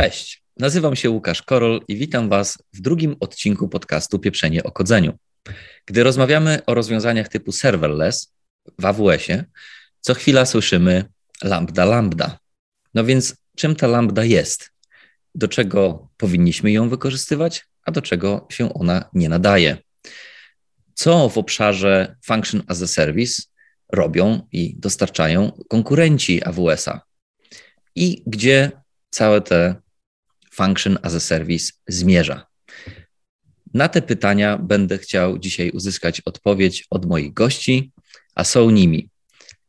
Cześć, nazywam się Łukasz Korol i witam Was w drugim odcinku podcastu Pieprzenie o kodzeniu. Gdy rozmawiamy o rozwiązaniach typu serverless w AWS-ie, co chwila słyszymy lambda lambda. No więc czym ta lambda jest? Do czego powinniśmy ją wykorzystywać, a do czego się ona nie nadaje? Co w obszarze Function as a Service robią i dostarczają konkurenci AWS-a? I gdzie całe te Function as a Service zmierza? Na te pytania będę chciał dzisiaj uzyskać odpowiedź od moich gości, a są nimi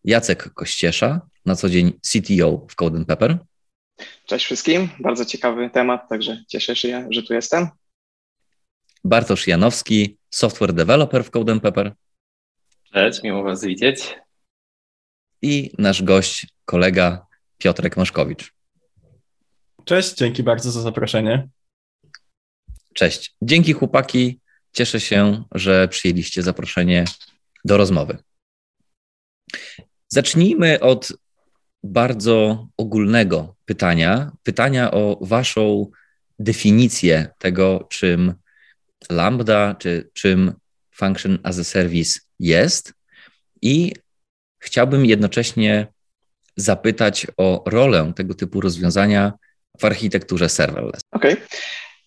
Jacek Kościesza, na co dzień CTO w Code Pepper. Cześć wszystkim, bardzo ciekawy temat, także cieszę się, że tu jestem. Bartosz Janowski, software developer w Code Pepper. Cześć, miło Was widzieć. I nasz gość, kolega Piotrek Maszkowicz. Cześć, dzięki bardzo za zaproszenie. Cześć. Dzięki chłopaki. Cieszę się, że przyjęliście zaproszenie do rozmowy. Zacznijmy od bardzo ogólnego pytania. Pytania o Waszą definicję tego, czym Lambda, czy czym Function as a Service jest. I chciałbym jednocześnie zapytać o rolę tego typu rozwiązania w architekturze serverless. Okej. Okay.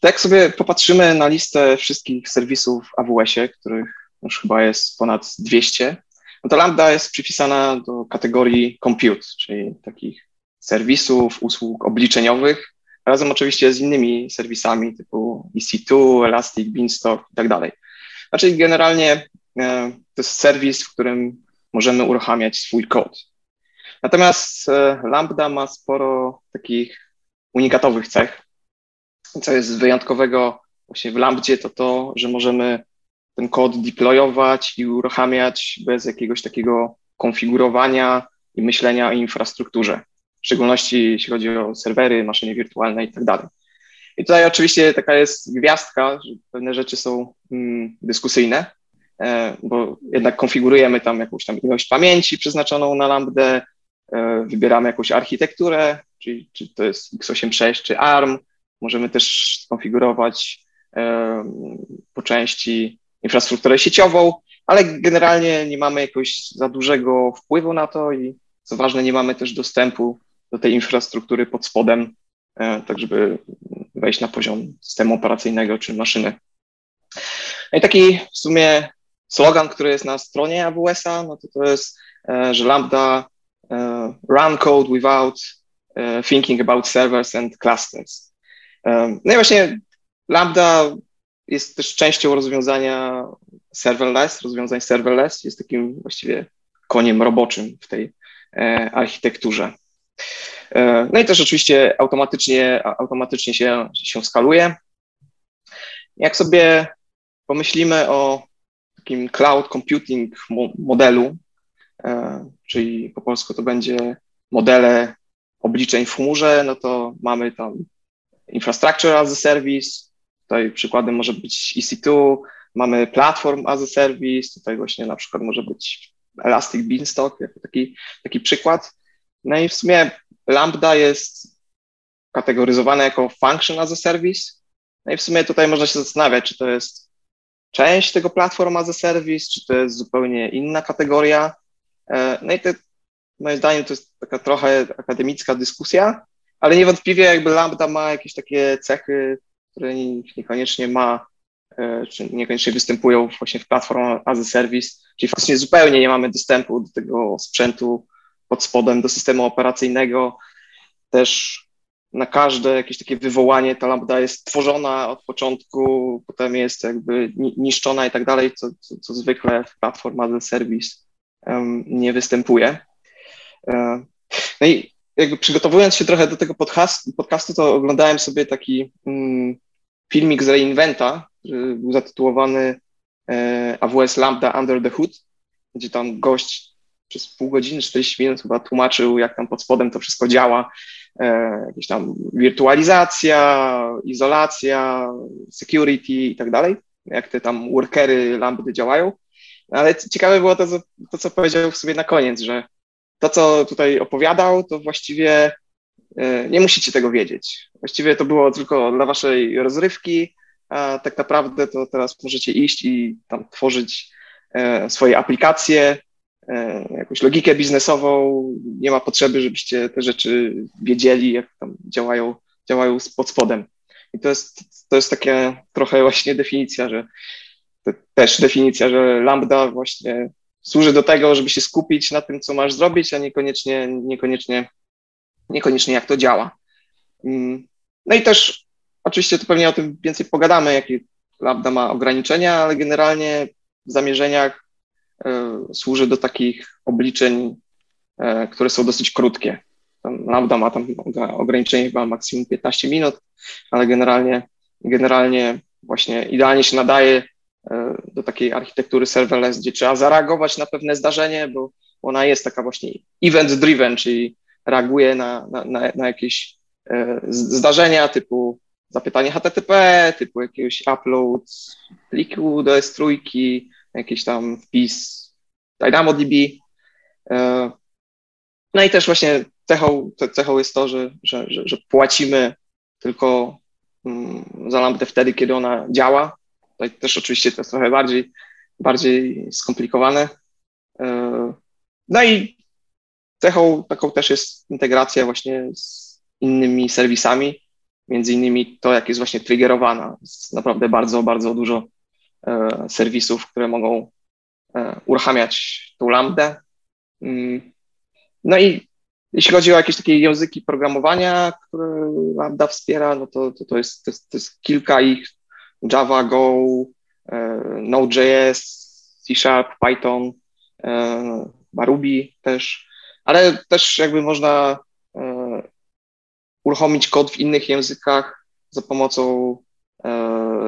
Tak sobie popatrzymy na listę wszystkich serwisów w AWS-ie, których już chyba jest ponad 200, no to Lambda jest przypisana do kategorii compute, czyli takich serwisów, usług obliczeniowych, razem oczywiście z innymi serwisami typu EC2, Elastic, Beanstalk i tak dalej. Znaczy generalnie e, to jest serwis, w którym możemy uruchamiać swój kod. Natomiast e, Lambda ma sporo takich unikatowych cech. Co jest wyjątkowego właśnie w Lambdzie, to to, że możemy ten kod deployować i uruchamiać bez jakiegoś takiego konfigurowania i myślenia o infrastrukturze, w szczególności jeśli chodzi o serwery, maszyny wirtualne i tak dalej. I tutaj oczywiście taka jest gwiazdka, że pewne rzeczy są mm, dyskusyjne, e, bo jednak konfigurujemy tam jakąś tam ilość pamięci przeznaczoną na lambdę, e, wybieramy jakąś architekturę, czyli czy to jest x86 czy ARM, możemy też skonfigurować e, po części infrastrukturę sieciową, ale generalnie nie mamy jakoś za dużego wpływu na to i co ważne, nie mamy też dostępu do tej infrastruktury pod spodem, e, tak żeby wejść na poziom systemu operacyjnego czy maszyny. No i taki w sumie slogan, który jest na stronie AWS-a, no to to jest, e, że Lambda run code without thinking about servers and clusters. No i właśnie Lambda jest też częścią rozwiązania serverless, rozwiązań serverless, jest takim właściwie koniem roboczym w tej e, architekturze. E, no i też oczywiście automatycznie, automatycznie się, się skaluje. Jak sobie pomyślimy o takim cloud computing modelu, e, czyli po polsku to będzie modele obliczeń w chmurze, no to mamy tam infrastructure as a service, Tutaj przykładem może być EC2, mamy Platform as a Service, tutaj właśnie na przykład może być Elastic Beanstalk jako taki, taki przykład. No i w sumie Lambda jest kategoryzowana jako Function as a Service. No i w sumie tutaj można się zastanawiać, czy to jest część tego Platform as a Service, czy to jest zupełnie inna kategoria. E, no i to moim zdaniem to jest taka trochę akademicka dyskusja, ale niewątpliwie jakby Lambda ma jakieś takie cechy które niekoniecznie ma, e, czy niekoniecznie występują właśnie w platformie as a service, czyli faktycznie zupełnie nie mamy dostępu do tego sprzętu pod spodem, do systemu operacyjnego. Też na każde jakieś takie wywołanie ta lambda jest tworzona od początku, potem jest jakby niszczona i tak dalej, co, co, co zwykle w platform as a service um, nie występuje. E, no i jakby przygotowując się trochę do tego podcastu, podcastu to oglądałem sobie taki mm, filmik z Reinventa, który był zatytułowany e, AWS Lambda Under the Hood, gdzie tam gość przez pół godziny, 40 minut chyba tłumaczył, jak tam pod spodem to wszystko działa. E, jakieś tam wirtualizacja, izolacja, security i tak dalej, jak te tam workery Lambda działają. Ale ciekawe było to, to, co powiedział w sobie na koniec, że to, co tutaj opowiadał, to właściwie e, nie musicie tego wiedzieć. Właściwie to było tylko dla waszej rozrywki, a tak naprawdę to teraz możecie iść i tam tworzyć e, swoje aplikacje, e, jakąś logikę biznesową. Nie ma potrzeby, żebyście te rzeczy wiedzieli, jak tam działają, działają pod spodem. I to jest, to jest taka trochę właśnie definicja, że też definicja, że lambda właśnie służy do tego, żeby się skupić na tym, co masz zrobić, a niekoniecznie, niekoniecznie, niekoniecznie jak to działa. Mm. No i też oczywiście to pewnie o tym więcej pogadamy, jakie lambda ma ograniczenia, ale generalnie w zamierzeniach y, służy do takich obliczeń, y, które są dosyć krótkie. Tam lambda ma tam ograniczenie chyba maksimum 15 minut, ale generalnie, generalnie właśnie idealnie się nadaje do takiej architektury serverless, gdzie trzeba zareagować na pewne zdarzenie, bo ona jest taka właśnie event-driven, czyli reaguje na, na, na, na jakieś e, zdarzenia typu zapytanie HTTP, typu jakiegoś upload pliku do S3, jakiś tam wpis DynamoDB. E, no i też właśnie cechą, cechą jest to, że, że, że, płacimy tylko mm, za lampę wtedy, kiedy ona działa, Tutaj też oczywiście to jest trochę bardziej, bardziej skomplikowane. E, no i cechą taką też jest integracja właśnie z innymi serwisami, między innymi to, jak jest właśnie triggerowana. Jest naprawdę bardzo, bardzo dużo e, serwisów, które mogą e, uruchamiać tą lambdę. Mm. No i jeśli chodzi o jakieś takie języki programowania, które Lambda wspiera, no to, to, to, jest, to, jest, to jest kilka ich Java, Go, e, Node.js, C Sharp, Python, e, Ruby też, ale też jakby można e, uruchomić kod w innych językach za pomocą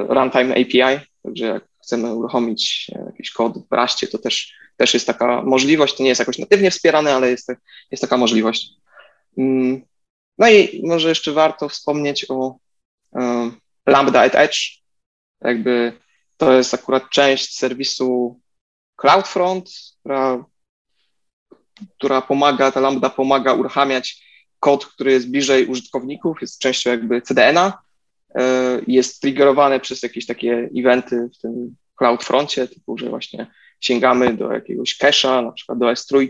runtime API, także jak chcemy uruchomić jakiś kod w Raście, to też, też jest taka możliwość, to nie jest jakoś natywnie wspierane, ale jest, jest taka możliwość. Mm, no i może jeszcze warto wspomnieć o Lambda at Edge, jakby to jest akurat część serwisu CloudFront, która, która pomaga, ta lambda pomaga uruchamiać kod, który jest bliżej użytkowników, jest częścią jakby CDN-a, e, jest triggerowany przez jakieś takie eventy w tym CloudFroncie, typu, że właśnie sięgamy do jakiegoś cache'a, na przykład do S3,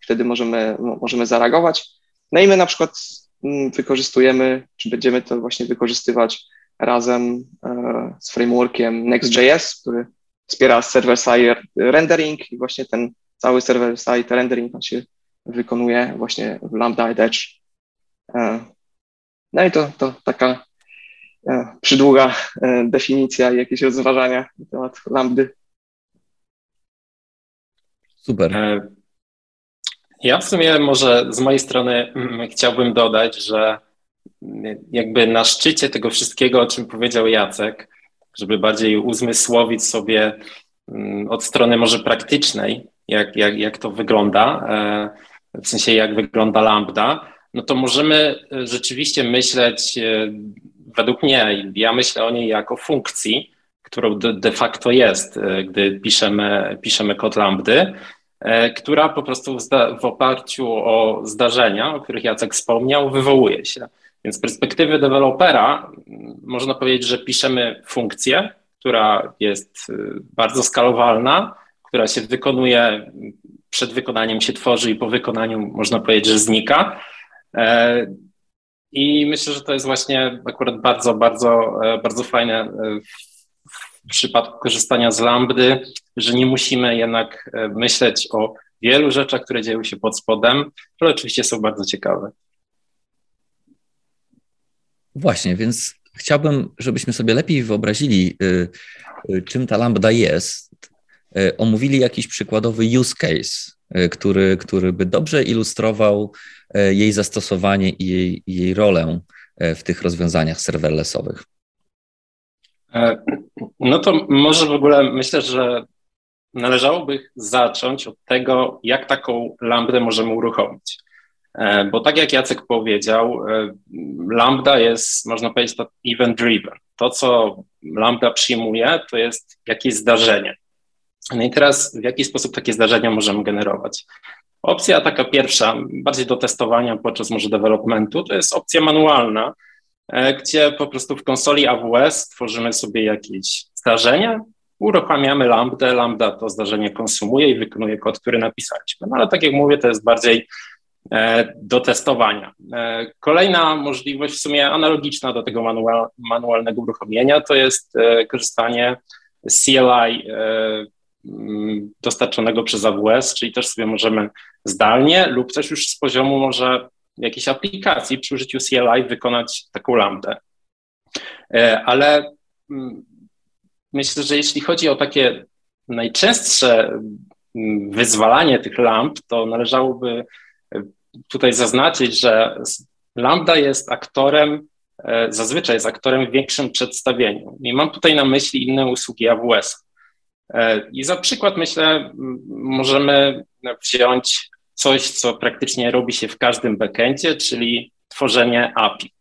wtedy możemy, możemy zareagować. No i my na przykład mm, wykorzystujemy, czy będziemy to właśnie wykorzystywać razem e, z frameworkiem Next.js, który wspiera server-side rendering i właśnie ten cały server-side rendering on się wykonuje właśnie w Lambda Edge. E, no i to, to taka e, przydługa definicja i jakieś rozważania na temat Lambdy. Super. Ja w sumie może z mojej strony mm, chciałbym dodać, że jakby na szczycie tego wszystkiego, o czym powiedział Jacek, żeby bardziej uzmysłowić sobie mm, od strony może praktycznej, jak, jak, jak to wygląda, e, w sensie jak wygląda lambda, no to możemy rzeczywiście myśleć, e, według mnie, ja myślę o niej jako funkcji, którą de, facto jest, e, gdy piszemy, piszemy kod lambdy, która po prostu w, w oparciu o zdarzenia, o których Jacek wspomniał, wywołuje się. Więc z perspektywy dewelopera można powiedzieć, że piszemy funkcję, która jest y, bardzo skalowalna, która się wykonuje, przed wykonaniem się tworzy i po wykonaniu można powiedzieć, że znika. E, I myślę, że to jest właśnie akurat bardzo, bardzo, e, bardzo fajne e, w przypadku korzystania z Lambdy, że nie musimy jednak myśleć o wielu rzeczach, które dzieją się pod spodem, ale oczywiście są bardzo ciekawe. Właśnie, więc chciałbym, żebyśmy sobie lepiej wyobrazili, y, y, czym ta lambda jest. Y, omówili jakiś przykładowy use case, który, który by dobrze ilustrował jej zastosowanie i jej, jej rolę w tych rozwiązaniach serverlessowych. E, no to może w ogóle myślę, że należałoby zacząć od tego, jak taką lambdę możemy uruchomić. E, bo tak jak Jacek powiedział, e, Lambda jest, można powiedzieć, to event-driven. To, co Lambda przyjmuje, to jest jakieś zdarzenie. No i teraz w jaki sposób takie zdarzenia możemy generować? Opcja taka pierwsza, bardziej do testowania podczas może developmentu, to jest opcja manualna, e, gdzie po prostu w konsoli AWS tworzymy sobie jakieś zdarzenie, uruchamiamy lambda, lambda to zdarzenie konsumuje i wykonuje kod, który napisaliśmy. No ale tak jak mówię, to jest bardziej do testowania. E, kolejna możliwość, w sumie analogiczna do tego manual, manualnego uruchomienia, to jest korzystanie z CLI Mm, dostarczonego przez AWS, czyli też sobie możemy zdalnie lub też już z poziomu może jakiejś aplikacji przy użyciu CLI wykonać taką lambdę. E, ale mm, myślę, że jeśli chodzi o takie najczęstsze mm, wyzwalanie tych lamp, to należałoby e, tutaj zaznaczyć, że lambda jest aktorem, e, zazwyczaj jest aktorem w większym przedstawieniu. I mam tutaj na myśli inne usługi AWS. E, I za przykład myślę, możemy wziąć coś, co praktycznie robi się w każdym backendzie, czyli tworzenie API.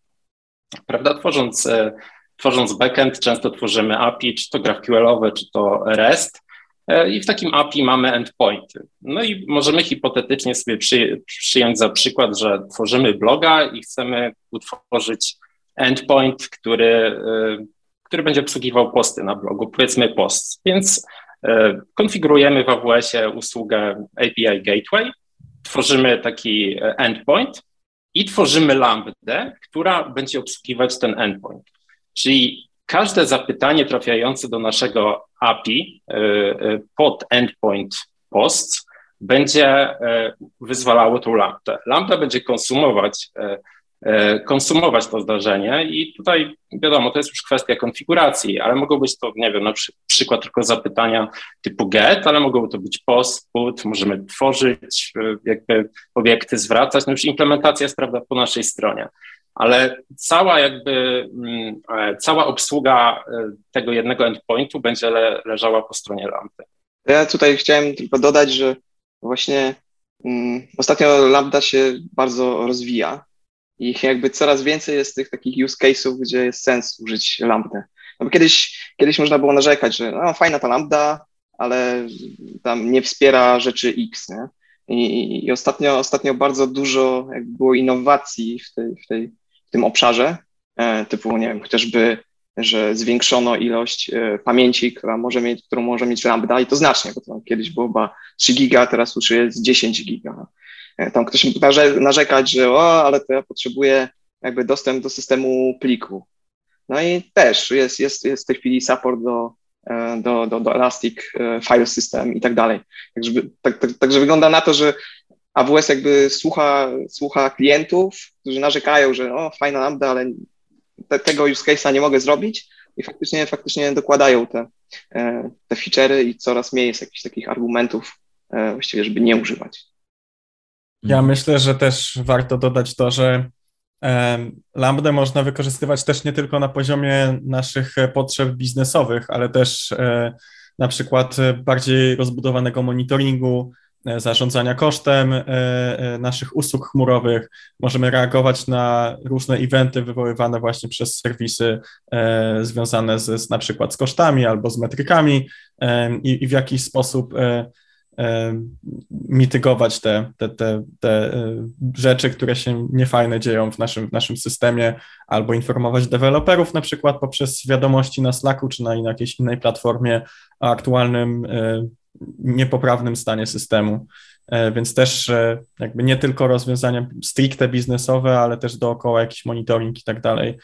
Prawda? Tworząc, e, tworząc backend, często tworzymy API, czy to GraphQLowe, czy to REST. E, I w takim API mamy endpointy. No i możemy hipotetycznie sobie przy, przyjąć za przykład, że tworzymy bloga i chcemy utworzyć endpoint, który który będzie obsługiwał posty na blogu, powiedzmy post. Więc e, konfigurujemy w AWS-ie usługę API Gateway, tworzymy taki e, endpoint i tworzymy lambdę, która będzie obsługiwać ten endpoint. Czyli każde zapytanie trafiające do naszego API e, pod endpoint post będzie wyzwalało tą lambdę. Lambda będzie konsumować E, konsumować to zdarzenie i tutaj wiadomo, to jest już kwestia konfiguracji, ale mogą być to, nie wiem, na przykład tylko zapytania typu get, ale mogą to być post, put, możemy tworzyć e, jakby obiekty, zwracać, no już implementacja jest, prawda, po naszej stronie, ale cała jakby, mm, e, cała obsługa tego jednego endpointu będzie le, leżała po stronie lampy. Ja tutaj chciałem tylko dodać, że właśnie um, ostatnio Lambda się bardzo rozwija i jakby coraz więcej jest tych takich use case'ów, gdzie jest sens użyć lambda. No bo kiedyś, kiedyś można było narzekać, że no, fajna ta lambda, ale tam nie wspiera rzeczy X, nie? I, i ostatnio, ostatnio bardzo dużo było innowacji w, tej, w, tej, w tym obszarze, e, typu, nie wiem, chociażby, że zwiększono ilość e, pamięci, która może mieć, którą może mieć lambda i to znacznie, bo to kiedyś było chyba 3 giga, teraz już jest 10 giga. E, tam ktoś mógł narzekać, że o, ale to ja potrzebuję jakby dostęp do systemu pliku. No i też jest, jest, jest w tej chwili support do, do, do, do Elastic e, File System i tak dalej. Także, tak, tak, także wygląda na to, że AWS jakby słucha, słucha klientów, którzy narzekają, że o, fajna lambda, ale te, tego use case'a nie mogę zrobić i faktycznie, faktycznie dokładają te, te feature'y i coraz mniej jest jakichś takich argumentów właściwie, żeby nie używać. Ja myślę, że też warto dodać to, że Lambda można wykorzystywać też nie tylko na poziomie naszych potrzeb biznesowych, ale też e, na przykład bardziej rozbudowanego monitoringu, e, zarządzania kosztem e, naszych usług chmurowych. Możemy reagować na różne eventy wywoływane właśnie przez serwisy związane z na przykład z kosztami albo z metrykami i, i w jakiś sposób mitygować te, te, te, te e, rzeczy, które się niefajne dzieją w naszym, w naszym systemie, albo informować deweloperów na przykład poprzez wiadomości na Slacku czy na jakiejś innej platformie o aktualnym e, niepoprawnym stanie systemu. E, więc też jakby nie tylko rozwiązania stricte biznesowe, ale też dookoła jakiś monitoring i tak dalej.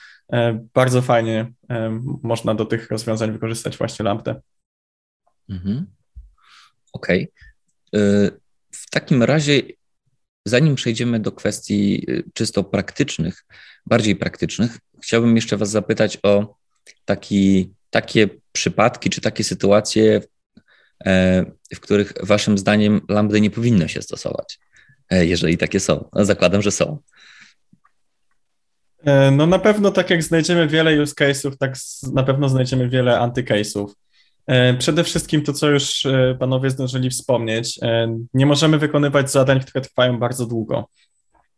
Bardzo fajnie można do tych rozwiązań wykorzystać właśnie Lambda. Mhm. Okej. Okay. W takim razie, zanim przejdziemy do kwestii y, czysto praktycznych, bardziej praktycznych, chciałbym jeszcze Was zapytać o taki, takie przypadki czy takie sytuacje, e, w których Waszym zdaniem lambda nie powinno się stosować, e, jeżeli takie są. No, zakładam, że są. E, no na pewno tak jak znajdziemy wiele use case'ów, tak na pewno znajdziemy wiele antycase'ów. E, przede wszystkim to, co już e, panowie zdążyli wspomnieć, e, nie możemy wykonywać zadań, które trwają bardzo długo.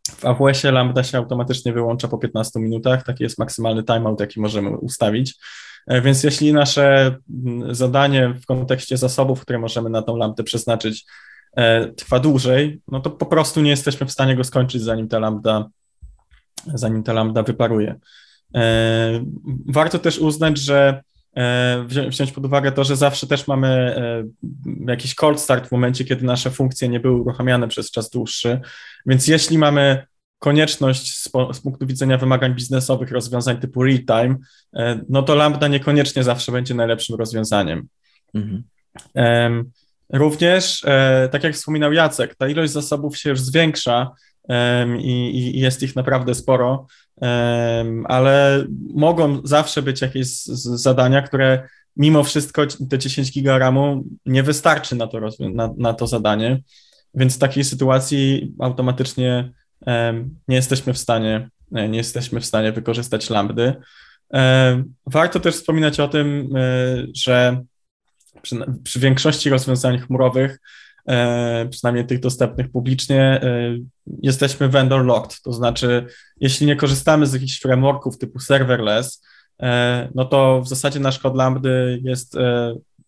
W AWS-ie Lambda się automatycznie wyłącza po 15 minutach, taki jest maksymalny timeout, jaki możemy ustawić. Więc jeśli nasze zadanie w kontekście zasobów, które możemy na tą lampę przeznaczyć, trwa dłużej, no to po prostu nie jesteśmy w stanie go skończyć, zanim ta lambda, zanim ta lambda wyparuje. Warto też uznać, że wziąć pod uwagę to, że zawsze też mamy jakiś cold start w momencie, kiedy nasze funkcje nie były uruchamiane przez czas dłuższy, więc jeśli mamy konieczność z, z, punktu widzenia wymagań biznesowych rozwiązań typu real-time, e, no to Lambda niekoniecznie zawsze będzie najlepszym rozwiązaniem. Mhm. Również, e, tak jak wspominał Jacek, ta ilość zasobów się już zwiększa i, i jest ich naprawdę sporo, ale mogą zawsze być jakieś zadania, które mimo wszystko te 10 giga RAMu nie wystarczy na to, na, na to zadanie, więc w takiej sytuacji automatycznie nie jesteśmy w stanie, e, nie jesteśmy w stanie wykorzystać lambdy. Warto też wspominać o tym, e, że przy, przy większości rozwiązań chmurowych, przynajmniej tych dostępnych publicznie, jesteśmy vendor locked, to znaczy jeśli nie korzystamy z jakichś frameworków typu serverless, no to w zasadzie nasz kod lambdy jest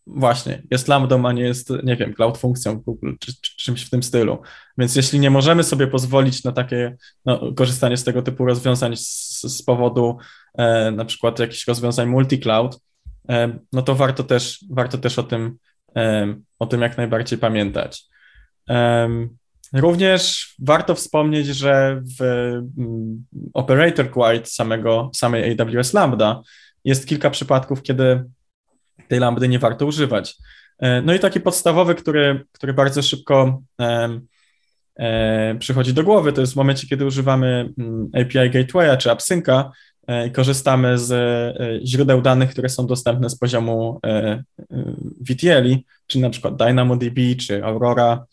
Właśnie, jest lambdą, a nie jest, nie wiem, cloud funkcją Google czy, czy, czymś w tym stylu. Więc jeśli nie możemy sobie pozwolić na takie no, korzystanie z tego typu rozwiązań z, z powodu e, na przykład jakichś rozwiązań multi-cloud, e, no to warto też, warto też o, tym, e, o tym jak najbardziej pamiętać. Również warto wspomnieć, że w mm, Operator Quite samego, samej AWS Lambda jest kilka przypadków, kiedy tej lambdy nie warto używać. E, no i taki podstawowy, który, który bardzo szybko e, przychodzi do głowy, to jest w momencie, kiedy używamy mm, API Gatewaya czy AppSynca korzystamy z źródeł danych, które są dostępne z poziomu VTL, czyli na przykład DynamoDB, czy Aurora,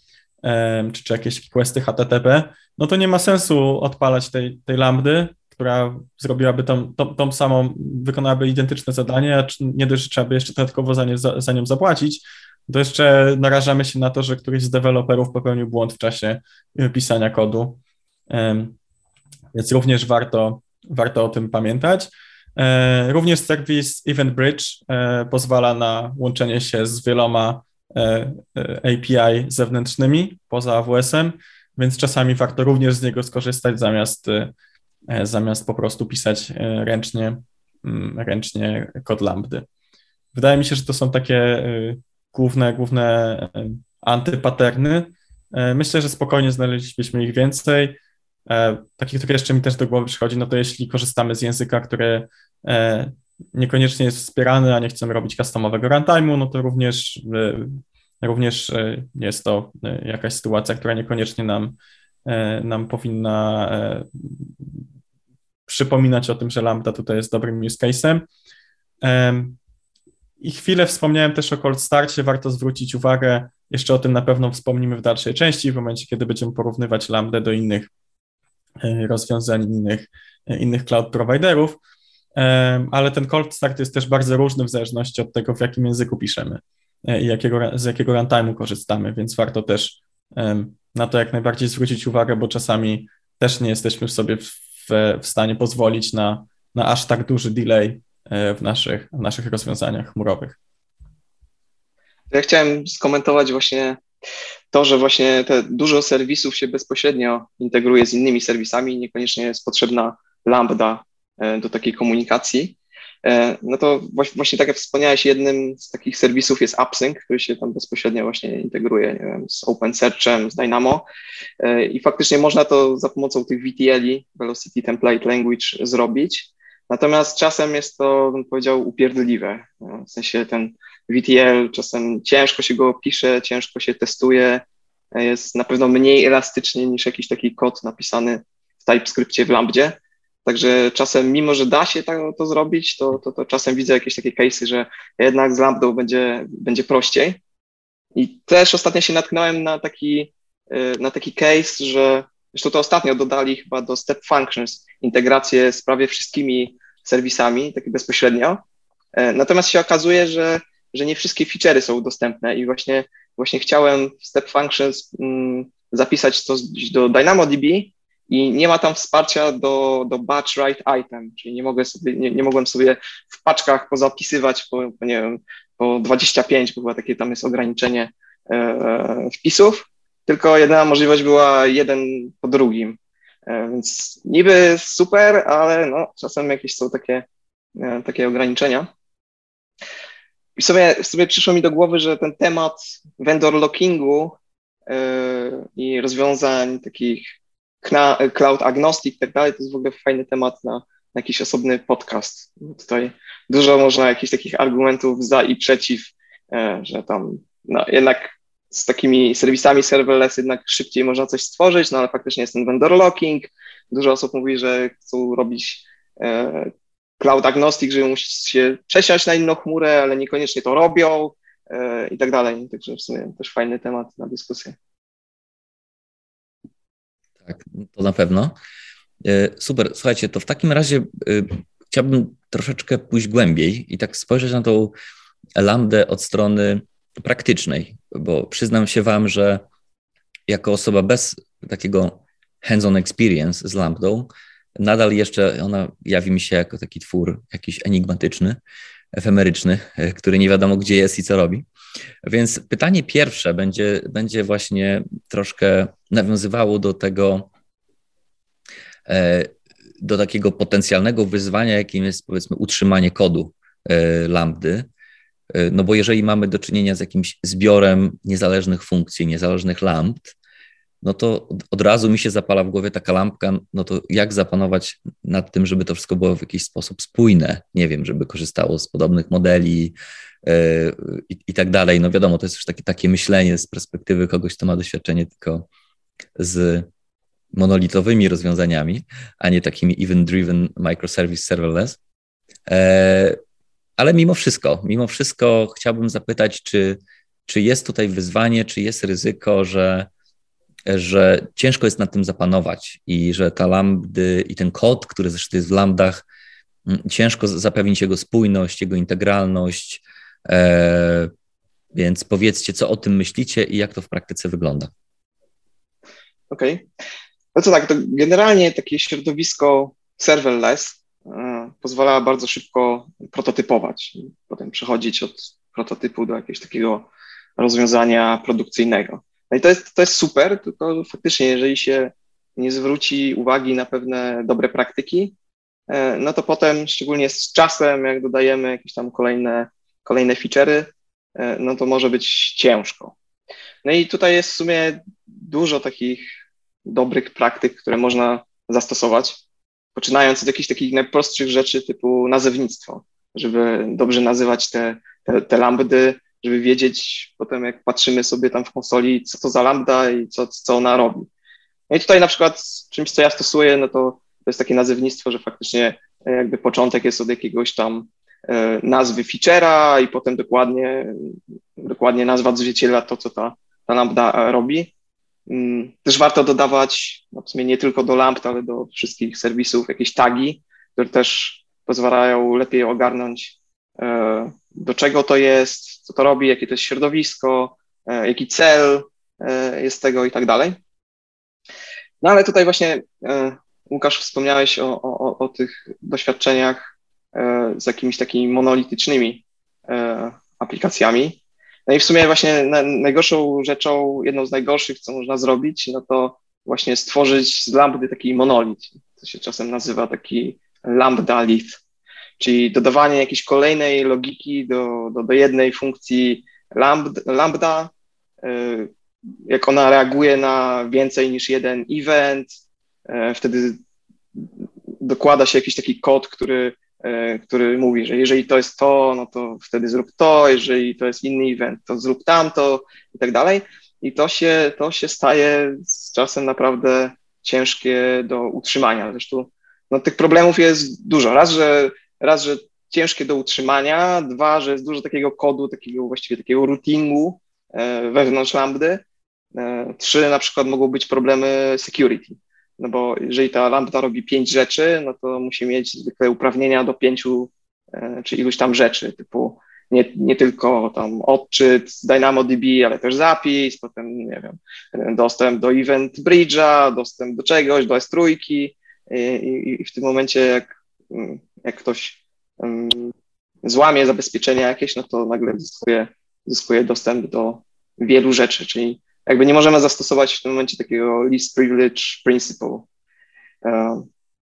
czy, czy jakieś requesty HTTP, no to nie ma sensu odpalać tej, tej lambdy, która zrobiłaby tą, tą, tą samą, wykonałaby identyczne zadanie, a nie dość, że trzeba by jeszcze dodatkowo za, nie, za, za nią zapłacić, to jeszcze narażamy się na to, że któryś z deweloperów popełnił błąd w czasie pisania kodu. Więc również warto, warto o tym pamiętać. E, również serwis EventBridge e, pozwala na łączenie się z wieloma e, API zewnętrznymi poza AWS-em, więc czasami warto również z niego skorzystać zamiast zamiast po prostu pisać ręcznie, mm, ręcznie kod lambdy. Wydaje mi się, że to są takie główne, główne antypaterny. Myślę, że spokojnie znaleźlibyśmy ich więcej. Takich, które jeszcze mi też do głowy przychodzi, no to jeśli korzystamy z języka, który niekoniecznie jest wspierany, a nie chcemy robić customowego runtime'u, no to również, również jest to jakaś sytuacja, która niekoniecznie nam, nam powinna przypominać o tym, że Lambda tutaj jest dobrym use case'em. I chwilę wspomniałem też o cold starcie, warto zwrócić uwagę, jeszcze o tym na pewno wspomnimy w dalszej części, w momencie, kiedy będziemy porównywać Lambda do innych e, rozwiązań, innych, e, innych cloud providerów, ale ten cold start jest też bardzo różny w zależności od tego, w jakim języku piszemy e, i jakiego, z jakiego runtime'u korzystamy, więc warto też na to jak najbardziej zwrócić uwagę, bo czasami też nie jesteśmy sobie w w, stanie pozwolić na, na aż tak duży delay e, w naszych, w naszych rozwiązaniach chmurowych. Ja chciałem skomentować właśnie to, że właśnie te dużo serwisów się bezpośrednio integruje z innymi serwisami, niekoniecznie jest potrzebna lambda e, do takiej komunikacji. E, no to właśnie tak jak wspomniałeś, jednym z takich serwisów jest AppSync, który się tam bezpośrednio właśnie integruje wiem, z OpenSearchem, z Dynamo e, i faktycznie można to za pomocą tych VTL, Velocity Template Language, zrobić. Natomiast czasem jest to, bym powiedział, upierdliwe. W sensie ten VTL czasem ciężko się go pisze, ciężko się testuje, jest na pewno mniej elastyczny niż jakiś taki kod napisany w TypeScriptie w Lambdzie. Także czasem, mimo że da się to, to zrobić, to, to, to czasem widzę jakieś takie case'y, że jednak z Lambdą będzie, będzie prościej. I też ostatnio się natknąłem na taki, y, na taki case, że zresztą to ostatnio dodali chyba do Step Functions integrację z prawie wszystkimi serwisami, tak bezpośrednio. E, natomiast się okazuje, że, że nie wszystkie feature'y są dostępne i właśnie, właśnie chciałem w Step Functions mm, zapisać to do DynamoDB, i nie ma tam wsparcia do, do batch write item, czyli nie, mogę sobie, nie, nie mogłem sobie w paczkach pozapisywać po, po, nie wiem, po 25, bo chyba takie tam jest ograniczenie e, e, wpisów. tylko jedyna możliwość była jeden po drugim. E, więc niby super, ale no, czasem jakieś są takie, e, takie ograniczenia. I sobie, sobie przyszło mi do głowy, że ten temat vendor lockingu yy, i rozwiązań takich cloud agnostic i tak dalej, to jest w ogóle fajny temat na, na jakiś osobny podcast. Tutaj dużo można jakichś takich argumentów za i przeciw, yy, że tam no, jednak z takimi serwisami serverless jednak szybciej można coś stworzyć, no ale faktycznie jest ten vendor locking. Dużo osób mówi, że chcą robić e, cloud agnostic, że musi się przesiąść na inną chmurę, ale niekoniecznie to robią e, i tak dalej. Także w sumie też fajny temat na dyskusję. Tak, to na pewno. E, super. Słuchajcie, to w takim razie chciałbym troszeczkę pójść głębiej i tak spojrzeć na tą lambdę od strony praktycznej, bo przyznam się Wam, że jako osoba bez takiego hands-on experience z lambdą, nadal jeszcze ona jawi mi się jako taki twór jakiś enigmatyczny, efemeryczny, który nie wiadomo gdzie jest i co robi. Więc pytanie pierwsze będzie, będzie właśnie troszkę nawiązywało do tego, e, do takiego potencjalnego wyzwania, jakim jest powiedzmy utrzymanie kodu e, lambdy, E, no bo jeżeli mamy do czynienia z jakimś zbiorem niezależnych funkcji, niezależnych lamp, no to od razu mi się zapala w głowie taka lampka, no to jak zapanować nad tym, żeby to wszystko było w jakiś sposób spójne, nie wiem, żeby korzystało z podobnych modeli yy, i, tak dalej. No wiadomo, to jest już takie, takie myślenie z perspektywy kogoś, kto ma doświadczenie tylko z monolitowymi rozwiązaniami, a nie takimi event-driven microservice serverless. E, ale mimo wszystko, mimo wszystko chciałbym zapytać, czy, czy jest tutaj wyzwanie, czy jest ryzyko, że, że ciężko jest nad tym zapanować i że ta lambdy i ten kod, który zresztą jest w lambdach, mm, ciężko zapewnić jego spójność, jego integralność. E, więc powiedzcie, co o tym myślicie i jak to w praktyce wygląda. Okej. Okay. No to tak, to generalnie takie środowisko serverless E, pozwala bardzo szybko prototypować, potem przechodzić od prototypu do jakiegoś takiego rozwiązania produkcyjnego. No i to jest, to jest super, tylko faktycznie, jeżeli się nie zwróci uwagi na pewne dobre praktyki, e, no to potem, szczególnie z czasem, jak dodajemy jakieś tam kolejne, kolejne feature'y, e, no to może być ciężko. No i tutaj jest w sumie dużo takich dobrych praktyk, które można zastosować poczynając od jakichś takich najprostszych rzeczy typu nazewnictwo, żeby dobrze nazywać te, te, te lambdy, żeby wiedzieć potem, jak patrzymy sobie tam w konsoli, co to za lambda i co, co ona robi. No i tutaj na przykład czymś, co ja stosuję, no to, to jest takie nazewnictwo, że faktycznie e, jakby początek jest od jakiegoś tam e, nazwy feature'a i potem dokładnie, dokładnie nazwa odzwierciedla to, co ta, ta lambda robi. Mm, też warto dodawać, no w sumie nie tylko do lamp, ale do wszystkich serwisów jakieś tagi, które też pozwalają lepiej ogarnąć, e, do czego to jest, co to robi, jakie to jest środowisko, e, jaki cel e, jest tego i tak dalej. No ale tutaj właśnie, Łukasz, wspomniałeś o, o, o tych doświadczeniach z jakimiś takimi monolitycznymi aplikacjami. No i w sumie właśnie najgorszą rzeczą, jedną z najgorszych, co można zrobić, no to właśnie stworzyć z lambdy taki monolit, co się czasem nazywa taki lambda lit, czyli dodawanie jakiejś kolejnej logiki do, do, do jednej funkcji lambda, lambda, jak ona reaguje na więcej niż jeden event, y, wtedy dokłada się jakiś taki kod, który E, który mówi, że jeżeli to jest to, no to wtedy zrób to, jeżeli to jest inny event, to zrób tamto i tak dalej. I to się, to się staje z czasem naprawdę ciężkie do utrzymania. Zresztą no, tych problemów jest dużo. Raz, że, raz, że ciężkie do utrzymania, dwa, że jest dużo takiego kodu, takiego właściwie takiego routingu e, wewnątrz lambdy, e, trzy, na przykład mogą być problemy security no bo jeżeli ta lambda robi pięć rzeczy, no to musi mieć zwykle uprawnienia do pięciu e, czy iluś tam rzeczy, typu nie, nie tylko tam odczyt z DynamoDB, ale też zapis, potem, nie wiem, dostęp do Event Bridge'a, dostęp do czegoś, do S3 i, i, i w tym momencie jak, jak ktoś złamie zabezpieczenia jakieś, no to nagle zyskuje, zyskuje dostęp do wielu rzeczy, czyli jakby nie możemy zastosować w tym momencie takiego least privilege principle.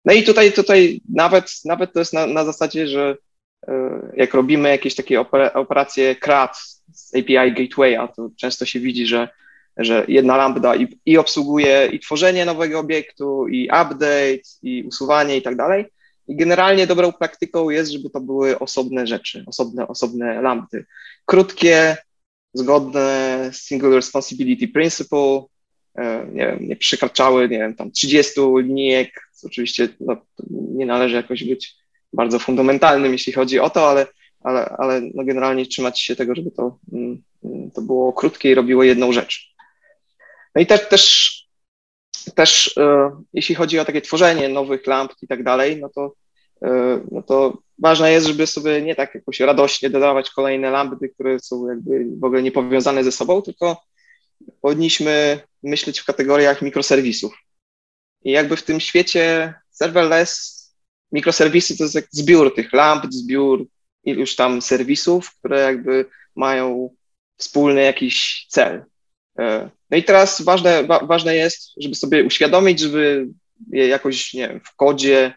No i tutaj, tutaj nawet, nawet to jest na, na zasadzie, że jak robimy jakieś takie operacje CRAD z API Gatewaya, to często się widzi, że, że jedna lambda i, i obsługuje i tworzenie nowego obiektu, i update, i usuwanie i tak dalej. I generalnie dobrą praktyką jest, żeby to były osobne rzeczy, osobne, osobne lambdy. Krótkie, zgodne z Single Responsibility Principle, e, nie wiem, nie przekraczały, nie wiem, tam 30 linijek, oczywiście no, nie należy jakoś być bardzo fundamentalnym, jeśli chodzi o to, ale, ale, ale no generalnie trzymać się tego, żeby to, mm, to było krótkie i robiło jedną rzecz. No i też, też, też e, jeśli chodzi o takie tworzenie nowych lamp i tak dalej, no to, e, no to ważne jest, żeby sobie nie tak jakoś radośnie dodawać kolejne lampy, które są jakby w ogóle niepowiązane ze sobą, tylko powinniśmy myśleć w kategoriach mikroserwisów. I jakby w tym świecie serverless mikroserwisy to jest jak zbiór tych lamp, zbiór iluś tam serwisów, które jakby mają wspólny jakiś cel. E, no i teraz ważne, wa ważne jest, żeby sobie uświadomić, żeby jakoś, nie wiem, w kodzie,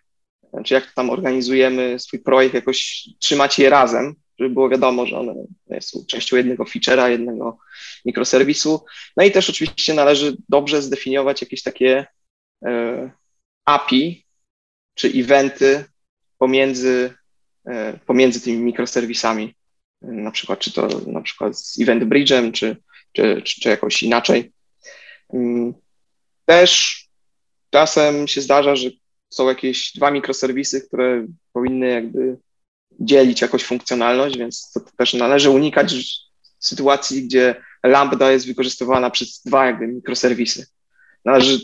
czy jak tam organizujemy swój projekt, jakoś trzymać je razem, żeby było wiadomo, że one są częścią jednego feature'a, jednego mikroserwisu. No i też oczywiście należy dobrze zdefiniować jakieś takie e, API, czy eventy pomiędzy, e, pomiędzy tymi mikroserwisami, na przykład czy to na przykład z Event Bridge'em, czy, czy, czy, czy jakoś inaczej. Mm, też czasem się zdarza, że są jakieś dwa mikroserwisy, które powinny jakby dzielić jakoś funkcjonalność, więc to też należy unikać sytuacji, gdzie lambda jest wykorzystywana przez dwa jakby mikroserwisy. Należy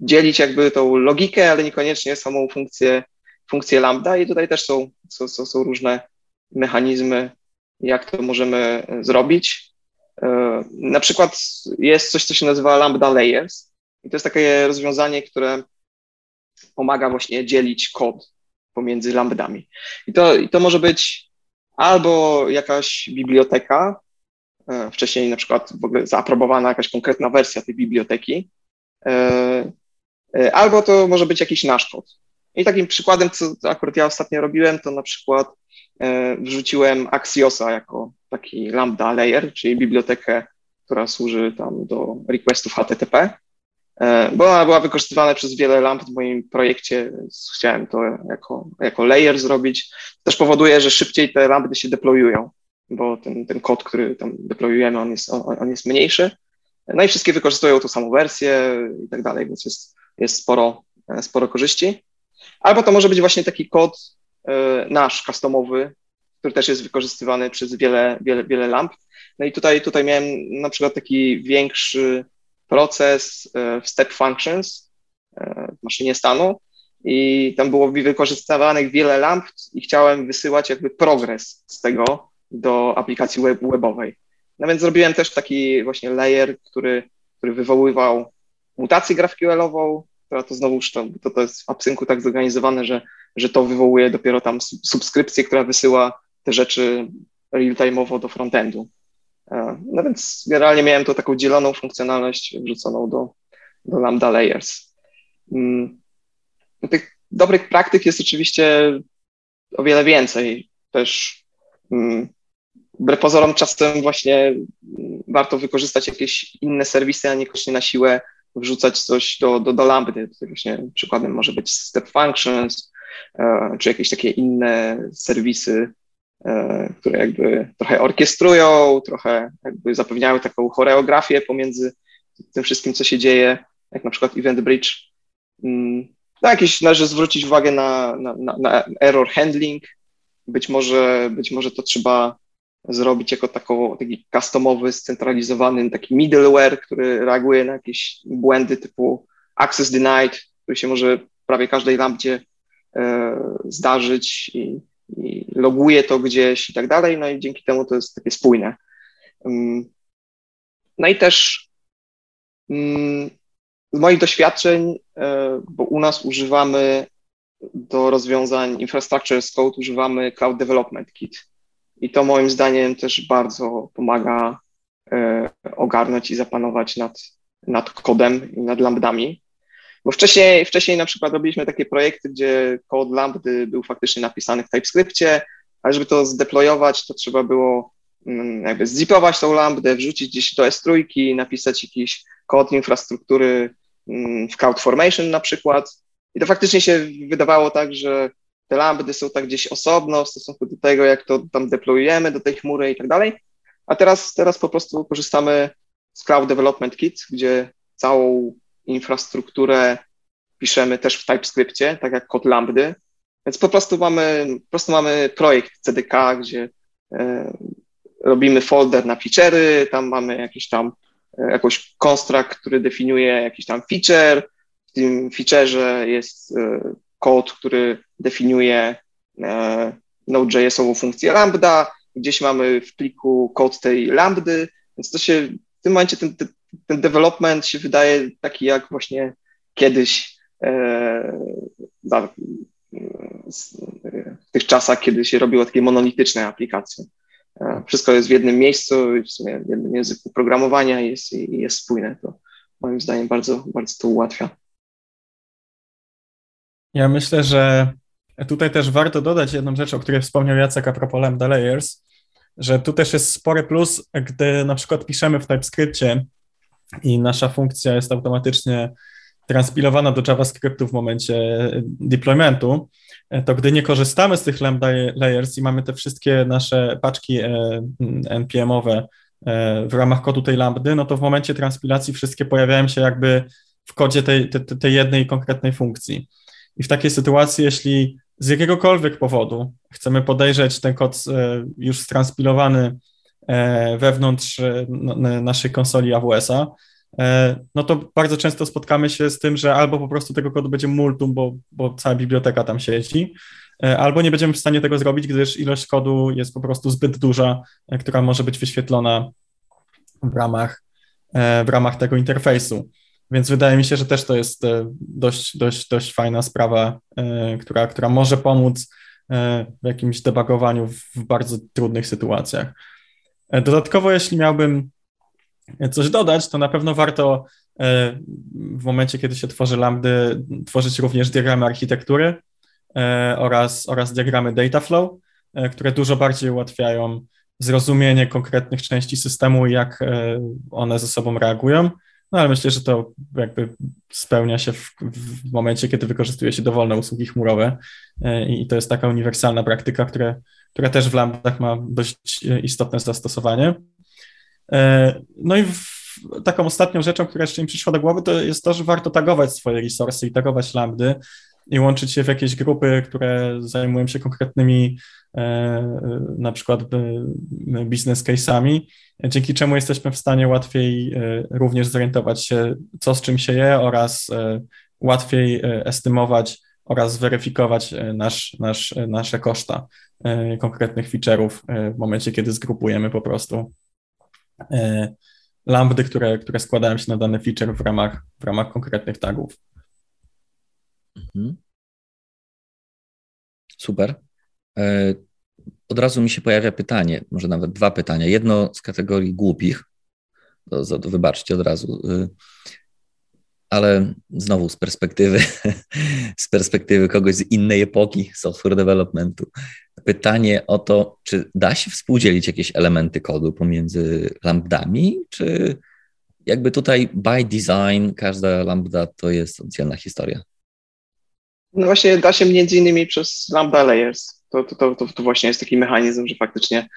dzielić jakby tą logikę, ale niekoniecznie samą funkcję, funkcję lambda i tutaj też są, są, są różne mechanizmy, jak to możemy zrobić. E, na przykład jest coś, co się nazywa lambda layers i to jest takie rozwiązanie, które pomaga właśnie dzielić kod pomiędzy lambdami. I to, i to może być albo jakaś biblioteka, e, wcześniej na przykład w ogóle zaaprobowana jakaś konkretna wersja tej biblioteki, e, albo to może być jakiś nasz kod. I takim przykładem, co akurat ja ostatnio robiłem, to na przykład wrzuciłem Axiosa jako taki lambda layer, czyli bibliotekę, która służy tam do requestów HTTP, e, bo ona była wykorzystywana przez wiele lamp w moim projekcie, więc chciałem to jako, jako layer zrobić. Też powoduje, że szybciej te lampy się deployują, bo ten, ten kod, który tam deployujemy, on jest, on, on jest mniejszy. No i wszystkie wykorzystują tą samą wersję i tak dalej, więc jest jest sporo, e, sporo korzyści. Albo to może być właśnie taki kod e, nasz, customowy, który też jest wykorzystywany przez wiele, wiele, wiele lamp. No i tutaj, tutaj miałem na przykład taki większy proces e, w step functions w maszynie stanu i tam było wykorzystywanych wiele lamp i chciałem wysyłać jakby progres z tego do aplikacji web, webowej. No więc zrobiłem też taki właśnie layer, który, który wywoływał mutację GraphQL-ową, która to znowu to, to jest w AppSyncu tak zorganizowane, że, że to wywołuje dopiero tam subskrypcję, która wysyła te rzeczy real-time'owo do frontendu. E, no więc generalnie miałem to taką dzieloną funkcjonalność wrzuconą do, do Lambda Layers. Mm, tych dobrych praktyk jest oczywiście o wiele więcej. Też mm, wbrew pozorom czasem właśnie warto wykorzystać jakieś inne serwisy, a niekoniecznie na siłę wrzucać coś do, do, do lambdy. Właśnie przykładem może być step functions, czy jakieś takie inne serwisy, e, które jakby trochę orkiestrują, trochę jakby zapewniają taką choreografię pomiędzy tym wszystkim, co się dzieje, jak na przykład Event Bridge. Mm, no, jakieś należy zwrócić uwagę na, na, na, na error handling. Być może, być może to trzeba zrobić jako taką, taki customowy, scentralizowany taki middleware, który reaguje na jakieś błędy typu access denied, który się może w prawie każdej lampie e, zdarzyć i, i loguje to gdzieś i tak dalej, no i dzięki temu to jest takie spójne. Um, no i też um, z moich doświadczeń, e, bo u nas używamy do rozwiązań infrastructure as code, używamy Cloud Development Kit. I to moim zdaniem też bardzo pomaga ogarnąć i zapanować nad, nad kodem i nad lambdami. Bo wcześniej, wcześniej na przykład robiliśmy takie projekty, gdzie kod lambdy był faktycznie napisany w TypeScriptie, ale żeby to zdeployować, to trzeba było mm, jakby zipować tą lambdę, wrzucić gdzieś do S3, napisać jakiś kod infrastruktury mm, w CloudFormation na przykład. I to faktycznie się wydawało tak, że te lambdy są tak gdzieś osobno w stosunku do tego, jak to tam deployujemy do tej chmury i tak dalej. A teraz, teraz po prostu korzystamy z Cloud Development Kit, gdzie całą infrastrukturę piszemy też w TypeScriptie, tak jak kod lambdy. Więc po prostu mamy, po prostu mamy projekt CDK, gdzie e, robimy folder na feature'y, tam mamy jakiś tam e, jakąś który definiuje jakiś tam feature. W tym featureze jest e, kod, który definiuje Node.js-ową funkcję lambda. Gdzieś mamy w pliku kod tej lambdy, więc to się w tym momencie ten, ten development się wydaje taki jak właśnie kiedyś e, w tych czasach, kiedy się robiło takie monolityczne aplikacje. E, wszystko jest w jednym miejscu, w sumie w jednym języku programowania jest, i jest spójne. To moim zdaniem bardzo, bardzo to ułatwia. Ja myślę, że tutaj też warto dodać jedną rzecz, o której wspomniał Jacek a propos Lambda Layers, że tu też jest spory plus, gdy na przykład piszemy w TypeScriptie i nasza funkcja jest automatycznie transpilowana do JavaScriptu w momencie deploymentu, to gdy nie korzystamy z tych lambda layers i mamy te wszystkie nasze paczki e, npm-owe e, w ramach kodu tej lambdy, no to w momencie transpilacji wszystkie pojawiają się jakby w kodzie tej, tej, tej jednej konkretnej funkcji. I w takiej sytuacji, jeśli z jakiegokolwiek powodu chcemy podejrzeć ten kod e, już stranspilowany wewnątrz naszej konsoli AWS-a, E, no to bardzo często spotkamy się z tym, że albo po prostu tego kodu będzie multum, bo, bo cała biblioteka tam siedzi, e, albo nie będziemy w stanie tego zrobić, gdyż ilość kodu jest po prostu zbyt duża, e, która może być wyświetlona w ramach, w ramach tego interfejsu. Więc wydaje mi się, że też to jest dość, dość, dość fajna sprawa, która, która może pomóc w jakimś debugowaniu w bardzo trudnych sytuacjach. Dodatkowo, jeśli miałbym coś dodać, to na pewno warto e, w momencie, kiedy się tworzy lambdy, tworzyć również diagramy architektury e, oraz, oraz diagramy data flow, e, które dużo bardziej ułatwiają zrozumienie konkretnych części systemu i jak one ze sobą reagują. No ale myślę, że to jakby spełnia się w, w momencie, kiedy wykorzystuje się dowolne usługi chmurowe i to jest taka uniwersalna praktyka, które, która też w lambdach ma dość istotne zastosowanie. E, no i taką ostatnią rzeczą, która jeszcze mi przyszła do głowy, to jest to, że warto tagować swoje resursy i tagować lambdy i łączyć się w jakieś grupy, które zajmują się konkretnymi e, na przykład e, business case'ami, dzięki czemu jesteśmy w stanie łatwiej również zorientować się, co z czym się je oraz łatwiej estymować oraz zweryfikować nasz, nasz, nasze koszta konkretnych feature'ów w momencie, kiedy zgrupujemy po prostu E, lambdy, które, które składają się na dany feature w ramach, w ramach konkretnych tagów. Mhm. Super. E, od razu mi się pojawia pytanie, może nawet dwa pytania. Jedno z kategorii głupich, to, to wybaczcie od razu, y, ale znowu z perspektywy, z perspektywy kogoś z innej epoki software developmentu pytanie o to, czy da się współdzielić jakieś elementy kodu pomiędzy lambdami, czy jakby tutaj by design każda lambda to jest oddzielna historia? No właśnie da się między innymi przez lambda layers. To, to, to, to właśnie jest taki mechanizm, że faktycznie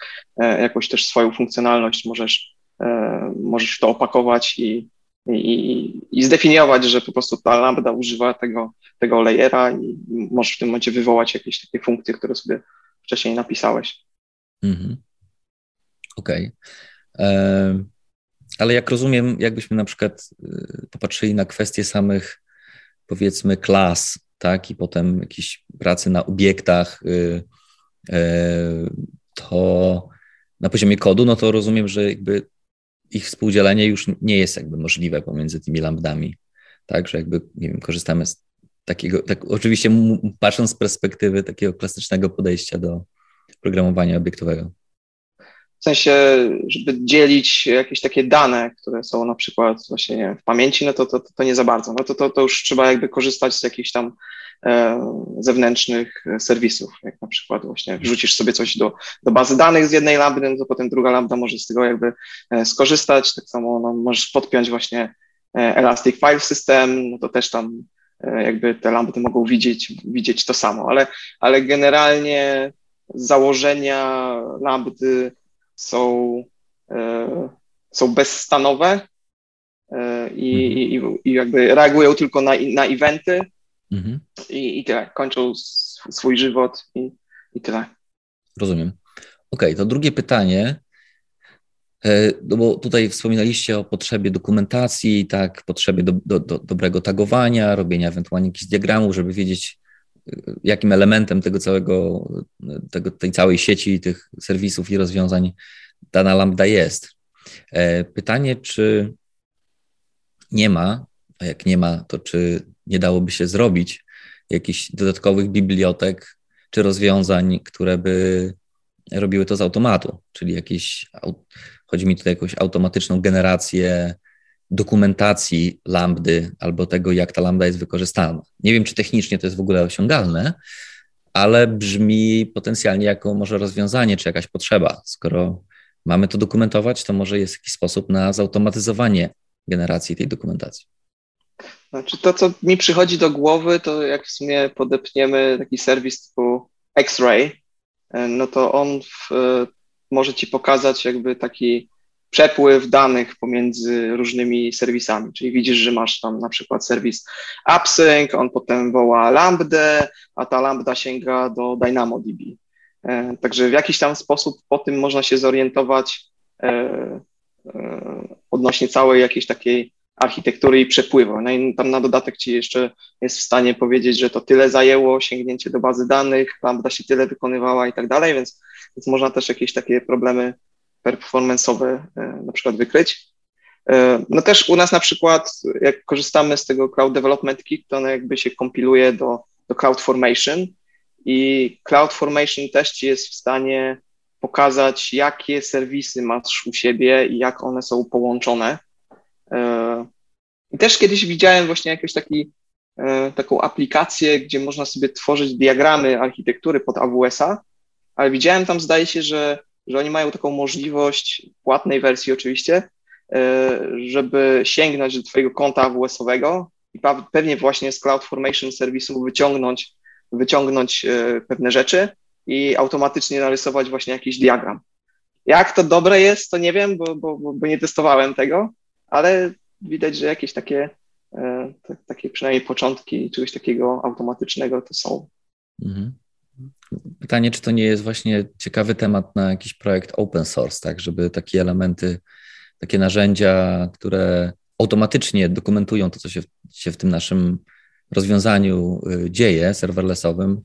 e, jakąś też swoją funkcjonalność możesz, e, możesz to opakować i, i, i zdefiniować, że po prostu ta lambda używa tego, tego layera i możesz w tym momencie wywołać jakieś takie funkcje, które sobie wcześniej napisałeś. Mhm. Okej. Okay. Ale jak rozumiem, jakbyśmy na przykład y, popatrzyli na kwestie samych, powiedzmy, klas, tak, i potem jakieś pracy na obiektach, y, e, to na poziomie kodu, no to rozumiem, że jakby ich współdzielenie już nie jest jakby możliwe pomiędzy tymi lambdami. Tak, że jakby, nie wiem, korzystamy z takiego, tak, oczywiście patrząc z perspektywy takiego klasycznego podejścia do programowania obiektowego. W sensie, żeby dzielić jakieś takie dane, które są na przykład właśnie nie, w pamięci, no to, to, to nie za bardzo. No to, to, to już trzeba jakby korzystać z jakichś tam e, zewnętrznych serwisów, jak na przykład właśnie wrzucisz sobie coś do, do bazy danych z jednej lambdy, no to potem druga lambda może z tego jakby e, skorzystać, tak samo no, możesz podpiąć właśnie e, Elastic File System, no to też tam e, jakby te lambdy mogą widzieć, widzieć to samo, ale, ale generalnie założenia lambdy są, e, są bezstanowe e, i, mhm. i, i jakby reagują tylko na, na eventy mhm. i, i tyle. Kończą swój żywot i, i tyle. Rozumiem. Okej, okay, to drugie pytanie. E, no bo tutaj wspominaliście o potrzebie dokumentacji, tak, potrzebie do, do, do dobrego tagowania, robienia ewentualnie jakichś diagramów, żeby wiedzieć, jakim elementem tego całego, tego, tej całej sieci tych serwisów i rozwiązań dana lambda jest. E, pytanie, czy nie ma, a jak nie ma, to czy nie dałoby się zrobić jakichś dodatkowych bibliotek czy rozwiązań, które by robiły to z automatu, czyli jakieś, chodzi mi tutaj o jakąś automatyczną generację dokumentacji lambdy albo tego, jak ta lambda jest wykorzystana. Nie wiem, czy technicznie to jest w ogóle osiągalne, ale brzmi potencjalnie jako może rozwiązanie czy jakaś potrzeba. Skoro mamy to dokumentować, to może jest jakiś sposób na zautomatyzowanie generacji tej dokumentacji. Znaczy to, co mi przychodzi do głowy, to jak w sumie podepniemy taki serwis typu X-Ray, no to on w, może ci pokazać jakby taki przepływ danych pomiędzy różnymi serwisami. Czyli widzisz, że masz tam na przykład serwis AppSync, on potem woła lambdę, a ta lambda sięga do DynamoDB. E, także w jakiś tam sposób po tym można się zorientować e, e, odnośnie całej jakiejś takiej architektury i przepływu. No i tam na dodatek ci jeszcze jest w stanie powiedzieć, że to tyle zajęło sięgnięcie do bazy danych, lambda się tyle wykonywała i tak dalej, więc, więc można też jakieś takie problemy performance'owe e, na przykład wykryć. E, no też u nas na przykład, jak korzystamy z tego Cloud Development Kit, to ono jakby się kompiluje do, do CloudFormation i CloudFormation też ci jest w stanie pokazać, jakie serwisy masz u siebie i jak one są połączone. E, I też kiedyś widziałem właśnie jakąś taki, taką aplikację, gdzie można sobie tworzyć diagramy architektury pod AWS-a, ale widziałem tam, zdaje się, że że oni mają taką możliwość, płatnej wersji oczywiście, e, żeby sięgnąć do Twojego konta AWS-owego i pewnie właśnie z CloudFormation serwisu wyciągnąć, wyciągnąć e, pewne rzeczy i automatycznie narysować właśnie jakiś diagram. Jak to dobre jest, to nie wiem, bo, bo, bo nie testowałem tego, ale widać, że jakieś takie, e, takie przynajmniej początki czegoś takiego automatycznego to są. Mhm. Pytanie, czy to nie jest właśnie ciekawy temat na jakiś projekt open source, tak, żeby takie elementy, takie narzędzia, które automatycznie dokumentują to, co się, się w tym naszym rozwiązaniu y, dzieje serverlessowym,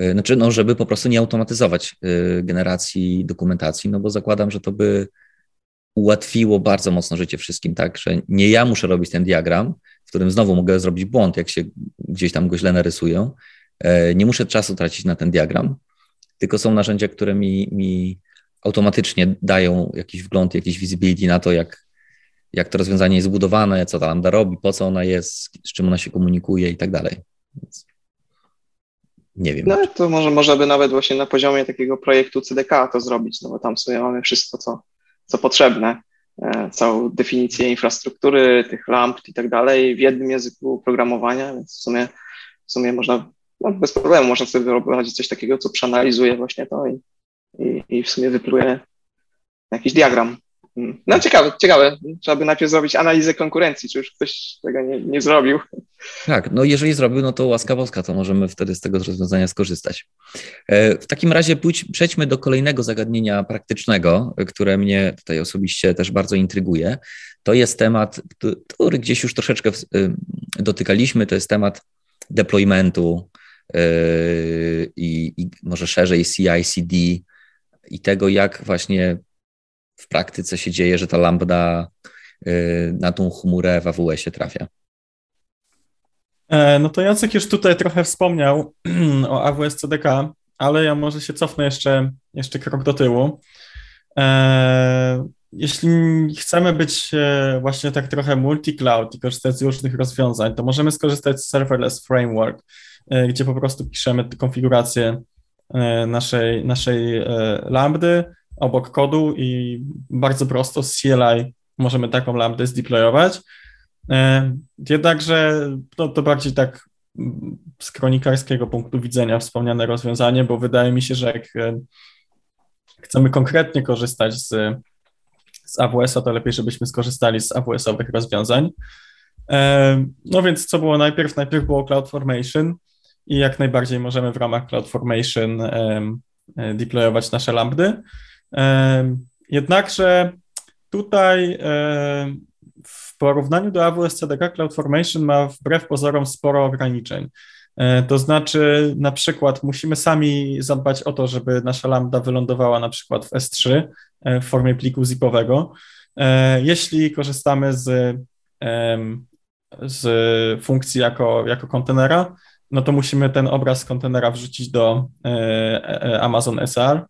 y, znaczy, no, żeby po prostu nie automatyzować y, generacji dokumentacji, no bo zakładam, że to by ułatwiło bardzo mocno życie wszystkim, tak, że nie ja muszę robić ten diagram, w którym znowu mogę zrobić błąd, jak się gdzieś tam go źle narysują, E, nie muszę czasu tracić na ten diagram, tylko są narzędzia, które mi, mi automatycznie dają jakiś wgląd, jakiś visibility na to, jak, jak to rozwiązanie jest zbudowane, co ta lambda robi, po co ona jest, z czym ona się komunikuje i tak dalej. Nie wiem. No to może można by nawet właśnie na poziomie takiego projektu CDK to zrobić, no bo tam sobie mamy wszystko, co, co potrzebne, e, całą definicję infrastruktury, tych lamp i tak dalej w jednym języku programowania, więc w sumie, w sumie można no, bez problemu można sobie wyobrazić coś takiego, co przeanalizuje właśnie to i, i, i w sumie wypluje jakiś diagram. Mm. No ciekawe, ciekawe. Trzeba by najpierw zrobić analizę konkurencji, czy już ktoś tego nie, nie zrobił. Tak, no jeżeli zrobił, no to łaska boska, to możemy wtedy z tego rozwiązania skorzystać. E, w takim razie pójdź, przejdźmy do kolejnego zagadnienia praktycznego, które mnie tutaj osobiście też bardzo intryguje. To jest temat, który gdzieś już troszeczkę dotykaliśmy, to jest temat deploymentu, i, i może szerzej CI/CD i tego, jak właśnie w praktyce się dzieje, że ta lambda y, na tą chmurę w AWS-ie trafia. E, no to Jacek już tutaj trochę wspomniał o AWS CDK, ale ja może się cofnę jeszcze, jeszcze krok do tyłu. Jeśli chcemy być właśnie tak trochę multi-cloud i korzystać z różnych rozwiązań, to możemy skorzystać z Serverless Framework, gdzie po prostu piszemy konfigurację naszej, naszej lambdy obok kodu i bardzo prosto z CLI możemy taką lambdę zdeployować. E, jednakże to, to bardziej tak z kronikarskiego punktu widzenia wspomniane rozwiązanie, bo wydaje mi się, że jak e, chcemy konkretnie korzystać z, z AWS-a, to lepiej, żebyśmy skorzystali z AWS-owych rozwiązań. E, no więc co było najpierw? Najpierw było CloudFormation i jak najbardziej możemy w ramach CloudFormation deployować nasze lambdy. Jednakże tutaj w porównaniu do AWS CDK CloudFormation ma wbrew pozorom sporo ograniczeń. E, to znaczy, na przykład musimy sami zadbać o to, żeby nasza lambda wylądowała na przykład w S3 e, w formie pliku zipowego. E, jeśli korzystamy z, z funkcji jako, jako kontenera, no to musimy ten obraz kontenera wrzucić do Amazon SR,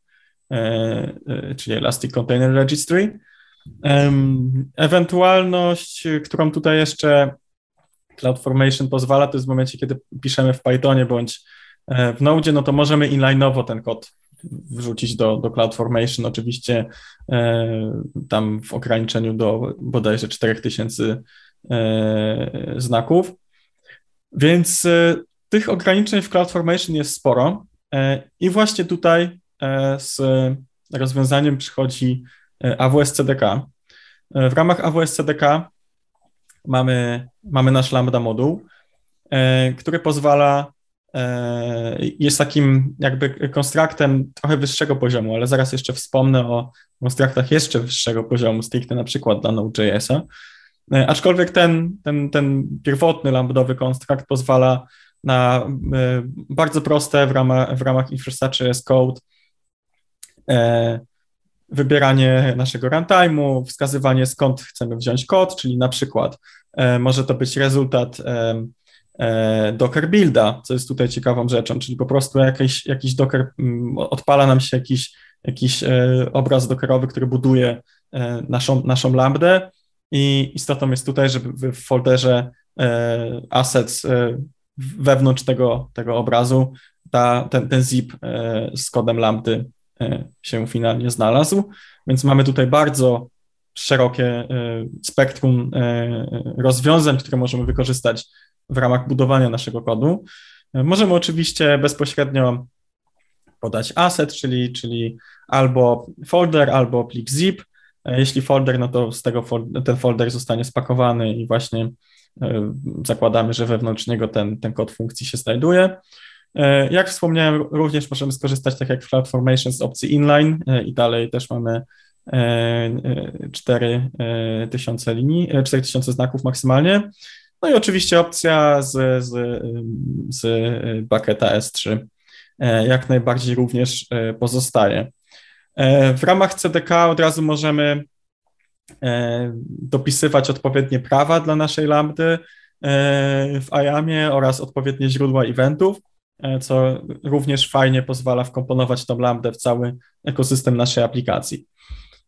czyli Elastic Container Registry. Ewentualność, którą tutaj jeszcze CloudFormation pozwala, to jest w momencie, kiedy piszemy w Pythonie bądź e, w Node, no to możemy inline'owo ten kod wrzucić do, do CloudFormation, oczywiście e, tam w ograniczeniu do bodajże 4000 e, znaków. Więc tych ograniczeń w CloudFormation jest sporo i właśnie tutaj z rozwiązaniem przychodzi AWS CDK. W ramach AWS CDK mamy, mamy nasz Lambda moduł, e, który pozwala, e, jest takim jakby konstruktem trochę wyższego poziomu, ale zaraz jeszcze wspomnę o konstruktach jeszcze wyższego poziomu, stricte na przykład dla Node.jsa. E, aczkolwiek ten, ten, ten pierwotny lambdowy konstrukt pozwala na bardzo proste w ramach, w ramach infrastructure as code wybieranie naszego runtime'u, wskazywanie skąd chcemy wziąć kod, czyli na przykład e, może to być rezultat e, e, Docker builda, co jest tutaj ciekawą rzeczą, czyli po prostu jakiś, jakiś Docker, m, odpala nam się jakiś, jakiś e, obraz dockerowy, który buduje e, naszą, naszą lambdę. I istotą jest tutaj, żeby w folderze e, assets wewnątrz tego, tego obrazu ta, ten, ten zip z kodem lambdy E, się finalnie znalazł. Więc mamy tutaj bardzo szerokie e, spektrum e, rozwiązań, które możemy wykorzystać w ramach budowania naszego kodu. Możemy oczywiście bezpośrednio podać asset, czyli, czyli albo folder, albo plik zip. Jeśli folder, no to z tego ten folder zostanie spakowany i właśnie zakładamy, że wewnątrz niego ten, ten kod funkcji się znajduje. E, jak wspomniałem, również możemy skorzystać, tak jak w CloudFormation, z opcji inline e, i dalej też mamy 4000 e, linii, 4000 znaków maksymalnie. No i oczywiście opcja z, z, z bucketa S3 jak najbardziej również pozostaje. W ramach CDK od razu możemy dopisywać odpowiednie prawa dla naszej lambdy w IAMie oraz odpowiednie źródła eventów. E, co również fajnie pozwala wkomponować tą lambdę w cały ekosystem naszej aplikacji.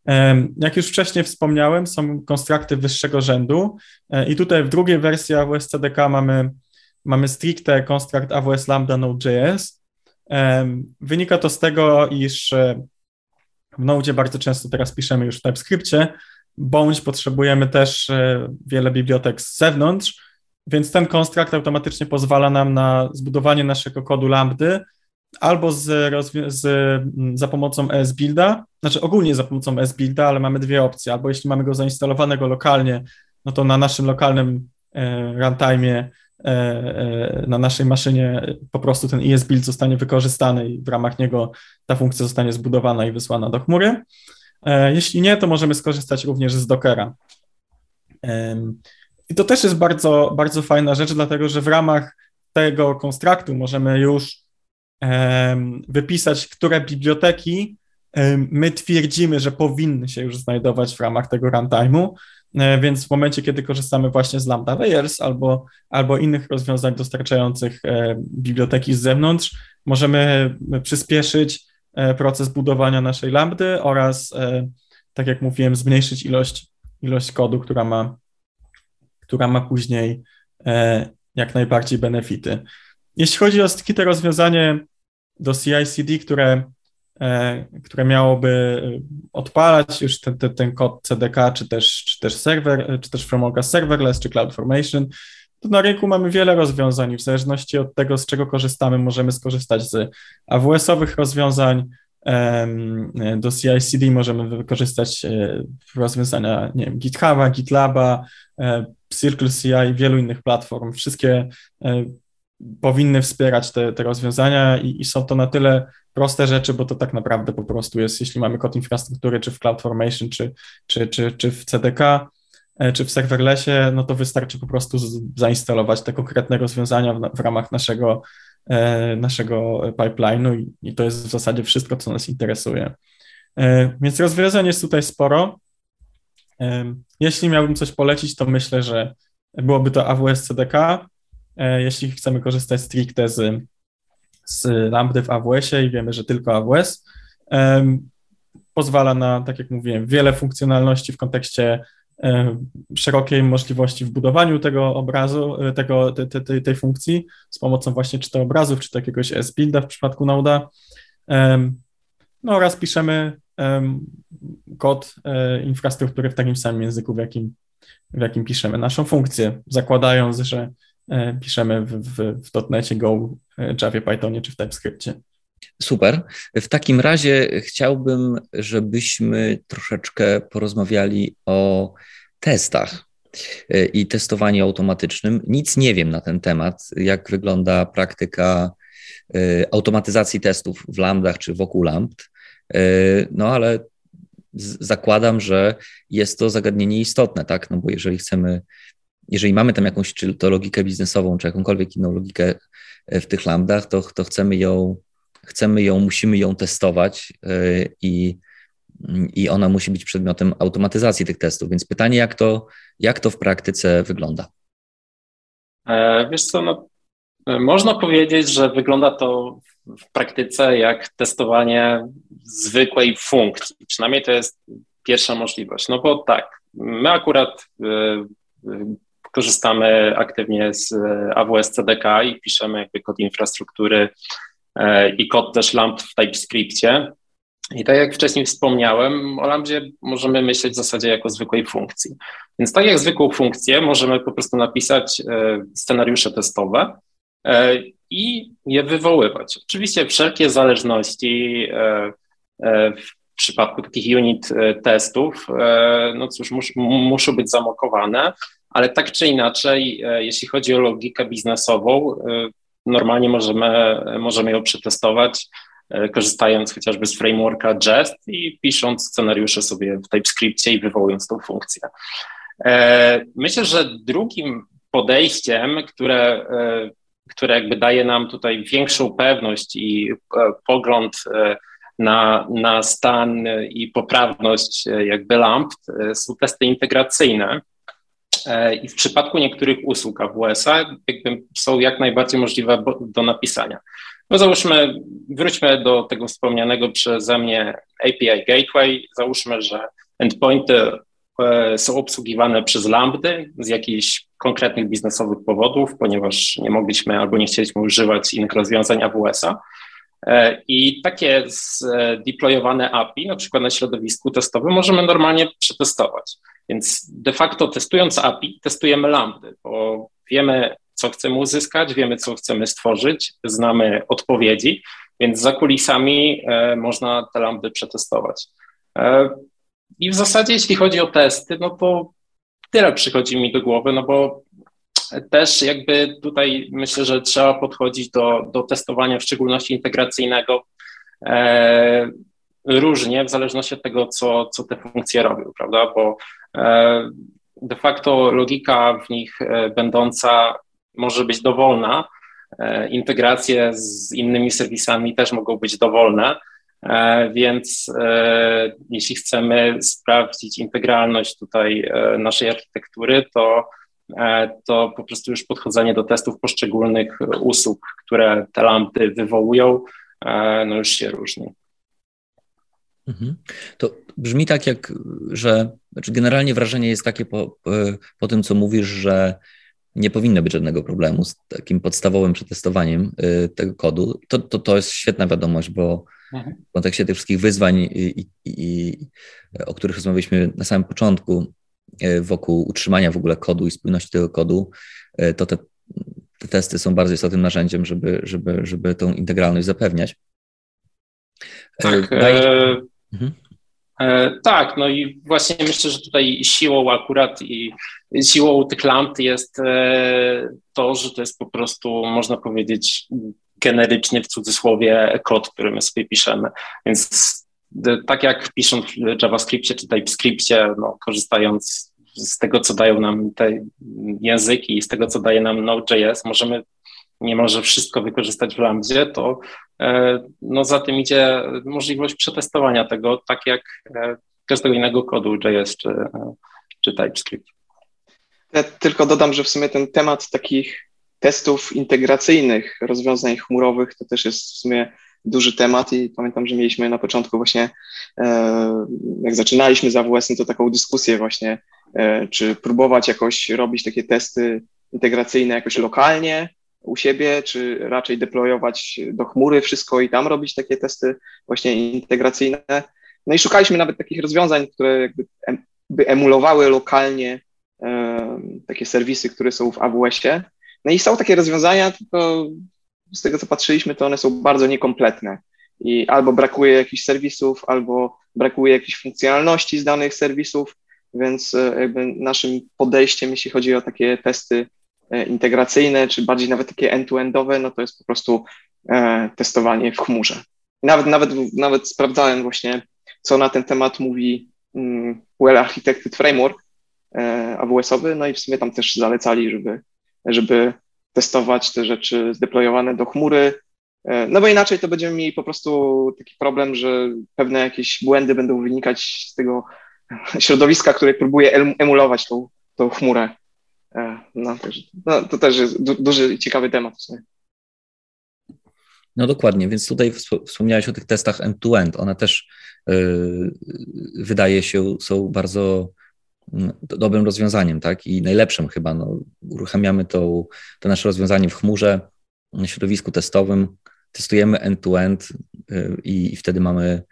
E, jak już wcześniej wspomniałem, są konstrukty wyższego rzędu e, i tutaj w drugiej wersji AWS CDK mamy, mamy stricte konstrukt AWS Lambda Node.js. Wynika to z tego, iż w Node bardzo często teraz piszemy już w TypeScriptie, bądź potrzebujemy też wiele bibliotek z zewnątrz, więc ten konstrukt automatycznie pozwala nam na zbudowanie naszego kodu lambdy albo z, z, mm, za pomocą ESBuilda, znaczy ogólnie za pomocą ESBuilda, ale mamy dwie opcje. Albo jeśli mamy go zainstalowanego lokalnie, no to na naszym lokalnym e, runtime e, e, na naszej maszynie po prostu ten ESBuild zostanie wykorzystany i w ramach niego ta funkcja zostanie zbudowana i wysłana do chmury. E, jeśli nie, to możemy skorzystać również z Dockera. I to też jest bardzo, bardzo fajna rzecz, dlatego że w ramach tego konstruktu możemy już wypisać, które biblioteki my twierdzimy, że powinny się już znajdować w ramach tego runtime'u, e, więc w momencie, kiedy korzystamy właśnie z Lambda Layers albo, albo innych rozwiązań dostarczających e, biblioteki z zewnątrz, możemy przyspieszyć proces budowania naszej lambdy oraz, tak jak mówiłem, zmniejszyć ilość, ilość kodu, która ma, która ma później jak najbardziej benefity. Jeśli chodzi o stricte rozwiązanie do CI/CD, które, e, które miałoby odpalać już ten, ten, ten kod CDK, czy też, czy też serwer, czy też frameworka serverless, czy CloudFormation, na rynku mamy wiele rozwiązań i w zależności od tego, z czego korzystamy, możemy skorzystać z AWS-owych rozwiązań, do CI/CD możemy wykorzystać e, rozwiązania nie wiem, GitHuba, GitLaba, e, Circle CI i wielu innych platform. Wszystkie powinny wspierać te, te rozwiązania i, i, są to na tyle proste rzeczy, bo to tak naprawdę po prostu jest, jeśli mamy kod infrastruktury, czy w CloudFormation, czy, czy, czy, czy w CDK, e, czy w serverlessie, no to wystarczy po prostu zainstalować te konkretne rozwiązania w, w ramach naszego, e, naszego pipeline'u i, i to jest w zasadzie wszystko, co nas interesuje. E, więc rozwiązań jest tutaj sporo. Jeśli miałbym coś polecić, to myślę, że byłoby to AWS CDK, E, jeśli chcemy korzystać stricte z, z Lambda w AWS-ie i wiemy, że tylko AWS, pozwala na, tak jak mówiłem, wiele funkcjonalności w kontekście szerokiej możliwości w budowaniu tego obrazu, e, tego, te, te, tej funkcji z pomocą właśnie czy to obrazów, czy to jakiegoś S-builda w przypadku Node'a. No oraz piszemy kod e, infrastruktury w takim samym języku, w jakim, w jakim piszemy naszą funkcję, zakładając, że E, piszemy w, w, w .NETie, Go, e, Javie, Pythonie czy w TypeScriptie. Super. W takim razie chciałbym, żebyśmy troszeczkę porozmawiali o testach e, i testowaniu automatycznym. Nic nie wiem na ten temat, jak wygląda praktyka automatyzacji testów w lambdach czy wokół lambd, no ale zakładam, że jest to zagadnienie istotne, tak? No bo jeżeli chcemy jeżeli mamy tam jakąś, czy to logikę biznesową, czy jakąkolwiek inną logikę e, w tych lambdach, to, to chcemy ją, chcemy ją, musimy ją testować e, i, i ona musi być przedmiotem automatyzacji tych testów. Więc pytanie, jak to, jak to w praktyce wygląda? E, wiesz co, no, można powiedzieć, że wygląda to w praktyce jak testowanie zwykłej funkcji. Przynajmniej to jest pierwsza możliwość. No bo tak, my akurat korzystamy aktywnie z e, AWS CDK i piszemy jakby kod infrastruktury e, i kod też LAMP w TypeScriptie. I tak jak wcześniej wspomniałem, o Lambdzie możemy myśleć w zasadzie jako zwykłej funkcji. Więc tak jak zwykłą funkcję możemy po prostu napisać e, scenariusze testowe i je wywoływać. Oczywiście wszelkie zależności w przypadku takich unit testów, no cóż, mus, muszą być zamokowane, ale tak czy inaczej, e, jeśli chodzi o logikę biznesową, e, normalnie możemy, możemy ją przetestować, e, korzystając chociażby z frameworka Jest i pisząc scenariusze sobie w TypeScriptie i wywołując tą funkcję. Myślę, że drugim podejściem, które, które jakby daje nam tutaj większą pewność i pogląd na, na stan i poprawność jakby lamp są testy integracyjne. E, I w przypadku niektórych usług AWS-a jakby są jak najbardziej możliwe do napisania. No załóżmy, wróćmy do tego wspomnianego przeze mnie API Gateway. Załóżmy, że endpointy e, są obsługiwane przez Lambdy z jakichś konkretnych biznesowych powodów, ponieważ nie mogliśmy albo nie chcieliśmy używać innych rozwiązań AWS-a. E, I takie zdeployowane API, na przykład na środowisku testowym, możemy normalnie przetestować. Więc de facto testując API, testujemy lambdy, bo wiemy, co chcemy uzyskać, wiemy, co chcemy stworzyć, znamy odpowiedzi, więc za kulisami e, można te lambdy przetestować. E, I w zasadzie, jeśli chodzi o testy, no to tyle przychodzi mi do głowy, no bo też jakby tutaj myślę, że trzeba podchodzić do, do testowania, w szczególności integracyjnego, e, różnie w zależności od tego, co, co te funkcje robią, prawda? Bo e, de facto logika w nich e, będąca może być dowolna. E, integracje z innymi serwisami też mogą być dowolne, więc jeśli chcemy sprawdzić integralność tutaj naszej architektury, to, to po prostu już podchodzenie do testów poszczególnych usług, które te lampy wywołują, no już się różni. Mhm. To brzmi tak, jak, że znaczy generalnie wrażenie jest takie po, po tym, co mówisz, że nie powinno być żadnego problemu z takim podstawowym przetestowaniem y, tego kodu. To, to, to jest świetna wiadomość, bo mhm. w kontekście tych wszystkich wyzwań, i, i, i, o których rozmawialiśmy na samym początku, y, wokół utrzymania w ogóle kodu i spójności tego kodu, to te, te testy są bardzo istotnym narzędziem, żeby, żeby, żeby tą integralność zapewniać. Tak, Daj... e... mhm. E, tak, no i właśnie myślę, że tutaj siłą akurat i siłą tych lamp jest e, to, że to jest po prostu, można powiedzieć, generyczny w cudzysłowie kod, który my sobie piszemy. Więc tak jak pisząc w JavaScriptie czy TypeScriptie, no, korzystając z tego, co dają nam te języki i z tego, co daje nam Node.js, możemy niemalże wszystko wykorzystać w Lambdzie, to e, no, za tym idzie możliwość przetestowania tego, tak jak e, każdego innego kodu JS czy, e, czy TypeScript. Ja tylko dodam, że w sumie ten temat takich testów integracyjnych, rozwiązań chmurowych, to też jest w sumie duży temat i pamiętam, że mieliśmy na początku właśnie, jak zaczynaliśmy z aws to taką dyskusję właśnie, czy próbować jakoś robić takie testy integracyjne jakoś lokalnie, u siebie, czy raczej deployować do chmury wszystko i tam robić takie testy właśnie integracyjne. No i szukaliśmy nawet takich rozwiązań, które jakby by emulowały lokalnie e, takie serwisy, które są w AWS-ie. No i są takie rozwiązania, tylko z tego co patrzyliśmy, to one są bardzo niekompletne i albo brakuje jakichś serwisów, albo brakuje jakichś funkcjonalności z danych serwisów, więc e, jakby naszym podejściem, jeśli chodzi o takie testy integracyjne, czy bardziej nawet takie end-to-endowe, no to jest po prostu e, testowanie w chmurze. Nawet, nawet, nawet sprawdzałem właśnie, co na ten temat mówi mm, Well Architected Framework e, AWS-owy, no i w sumie tam też zalecali, żeby, żeby testować te rzeczy zdeployowane do chmury, no bo inaczej to będziemy mieli po prostu taki problem, że pewne jakieś błędy będą wynikać z tego środowiska, które próbuje emulować tą, tą chmurę. E, no, no, to też jest du duży ciekawy temat w sumie. No dokładnie, więc tutaj wspomniałeś o tych testach end-to-end. One też yy, wydaje się są bardzo yy, dobrym rozwiązaniem, tak? I najlepszym chyba. No, uruchamiamy to, to nasze rozwiązanie w chmurze, na środowisku testowym, testujemy end-to-end yy, i wtedy mamy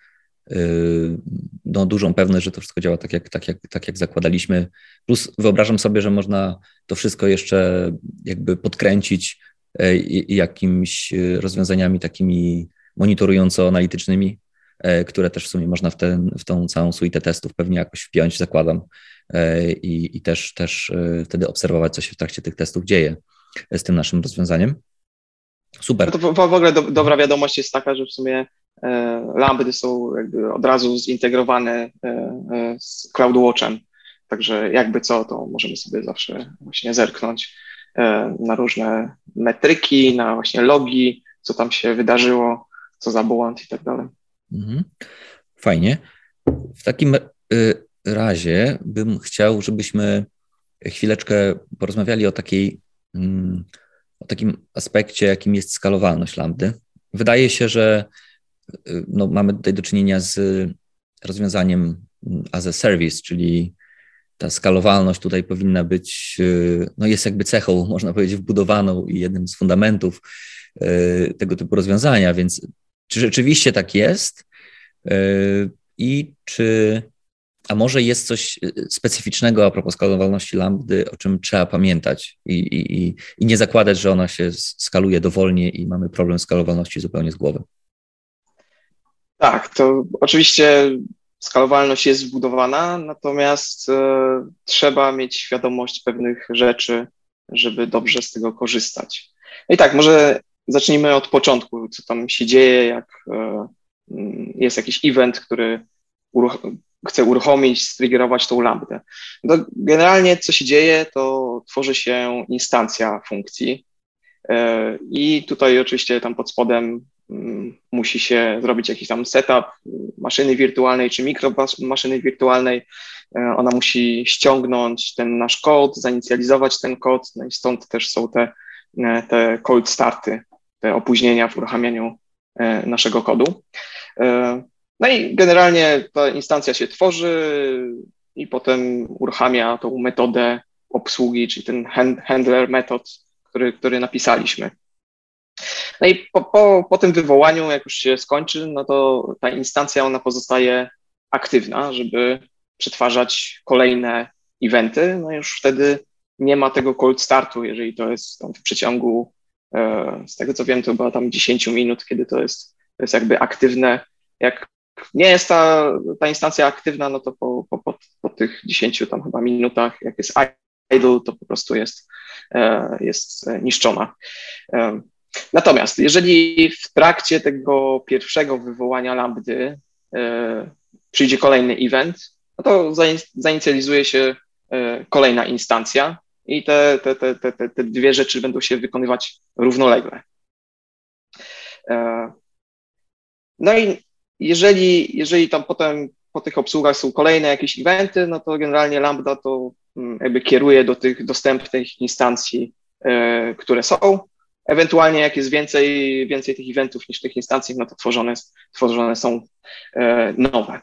no, dużą pewność, że to wszystko działa tak jak, tak, jak, tak jak zakładaliśmy. Plus wyobrażam sobie, że można to wszystko jeszcze jakby podkręcić e, jakimiś e, rozwiązaniami takimi monitorująco-analitycznymi, e, które też w sumie można w, ten, w tą całą suite testów pewnie jakoś wpiąć, zakładam, i, i też, też wtedy obserwować, co się w trakcie tych testów dzieje z tym naszym rozwiązaniem. Super. No to w, w ogóle do, dobra wiadomość jest taka, że w sumie E, lambdy są od razu zintegrowane e, e, z CloudWatchem, także jakby co, to możemy sobie zawsze właśnie zerknąć na różne metryki, na właśnie logi, co tam się wydarzyło, co za błąd i tak dalej. Mhm. Fajnie. W takim razie bym chciał, żebyśmy chwileczkę porozmawiali o takiej, mm, o takim aspekcie, jakim jest skalowalność lambdy. Wydaje się, że no, mamy tutaj do czynienia z rozwiązaniem as a service, czyli ta skalowalność tutaj powinna być, no jest jakby cechą, można powiedzieć, wbudowaną i jednym z fundamentów e, tego typu rozwiązania, więc czy rzeczywiście tak jest i czy, a może jest coś specyficznego a propos skalowalności lambdy, o czym trzeba pamiętać i, i, i nie zakładać, że ona się skaluje dowolnie i mamy problem skalowalności zupełnie z głowy. Tak, to oczywiście skalowalność jest zbudowana, natomiast e, trzeba mieć świadomość pewnych rzeczy, żeby dobrze z tego korzystać. No i tak, może zacznijmy od początku, co tam się dzieje, jak mm, jest jakiś event, który uruch- chce uruchomić, striggerować tą lambdę. No, generalnie co się dzieje, to tworzy się instancja funkcji e, i tutaj oczywiście tam pod spodem musi się zrobić jakiś tam setup maszyny wirtualnej czy mikromaszyny wirtualnej. E, ona musi ściągnąć ten nasz kod, zainicjalizować ten kod, no i stąd też są te, e, te cold starty, te opóźnienia w uruchamianiu e, naszego kodu. No i generalnie ta instancja się tworzy i potem uruchamia tą metodę obsługi, czyli ten handler metod, który, który napisaliśmy. No i po, po, po tym wywołaniu, jak już się skończy, no to ta instancja ona pozostaje aktywna, żeby przetwarzać kolejne eventy. No już wtedy nie ma tego cold startu, jeżeli to jest w przeciągu, e, z tego co wiem, to była tam 10 minut, kiedy to jest, to jest jakby aktywne. Jak nie jest ta, ta instancja aktywna, no to po, po, po, po tych 10 tam chyba minutach, jak jest idle, to po prostu jest, e, jest niszczona. E, natomiast jeżeli w trakcie tego pierwszego wywołania lambdy przyjdzie kolejny event, no to zainicjalizuje się kolejna instancja i te, te, te, te, te dwie rzeczy będą się wykonywać równolegle. E, no i jeżeli, jeżeli tam potem po tych obsługach są kolejne jakieś eventy, no to generalnie Lambda to mm, jakby kieruje do tych dostępnych instancji, e, które są. Ewentualnie jak jest więcej, więcej tych eventów niż tych instancji, no to tworzone, tworzone są e, nowe.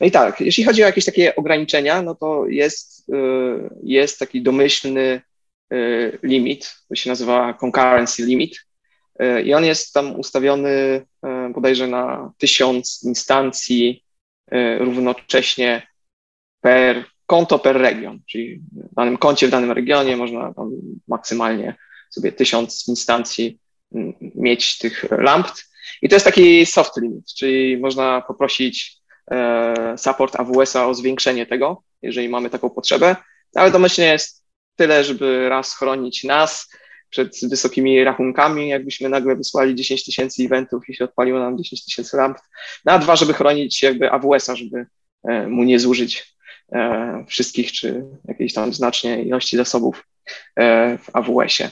No i tak, jeśli chodzi o jakieś takie ograniczenia, no to jest, y, jest taki domyślny y, limit, to się nazywa concurrency limit i on jest tam ustawiony bodajże na tysiąc instancji równocześnie per konto per region, czyli w danym koncie w danym regionie można tam maksymalnie sobie tysiąc instancji mieć tych lamp. I to jest taki soft limit, czyli można poprosić E, support AWS-a o zwiększenie tego, jeżeli mamy taką potrzebę, ale domyślnie jest tyle, żeby raz chronić nas przed wysokimi rachunkami, jakbyśmy nagle wysłali 10 tysięcy eventów i się odpaliło nam 10 tysięcy lamp, no a dwa, żeby chronić jakby AWS-a, żeby e, mu nie zużyć e, wszystkich czy jakiejś tam znacznej ilości zasobów w AWS-ie.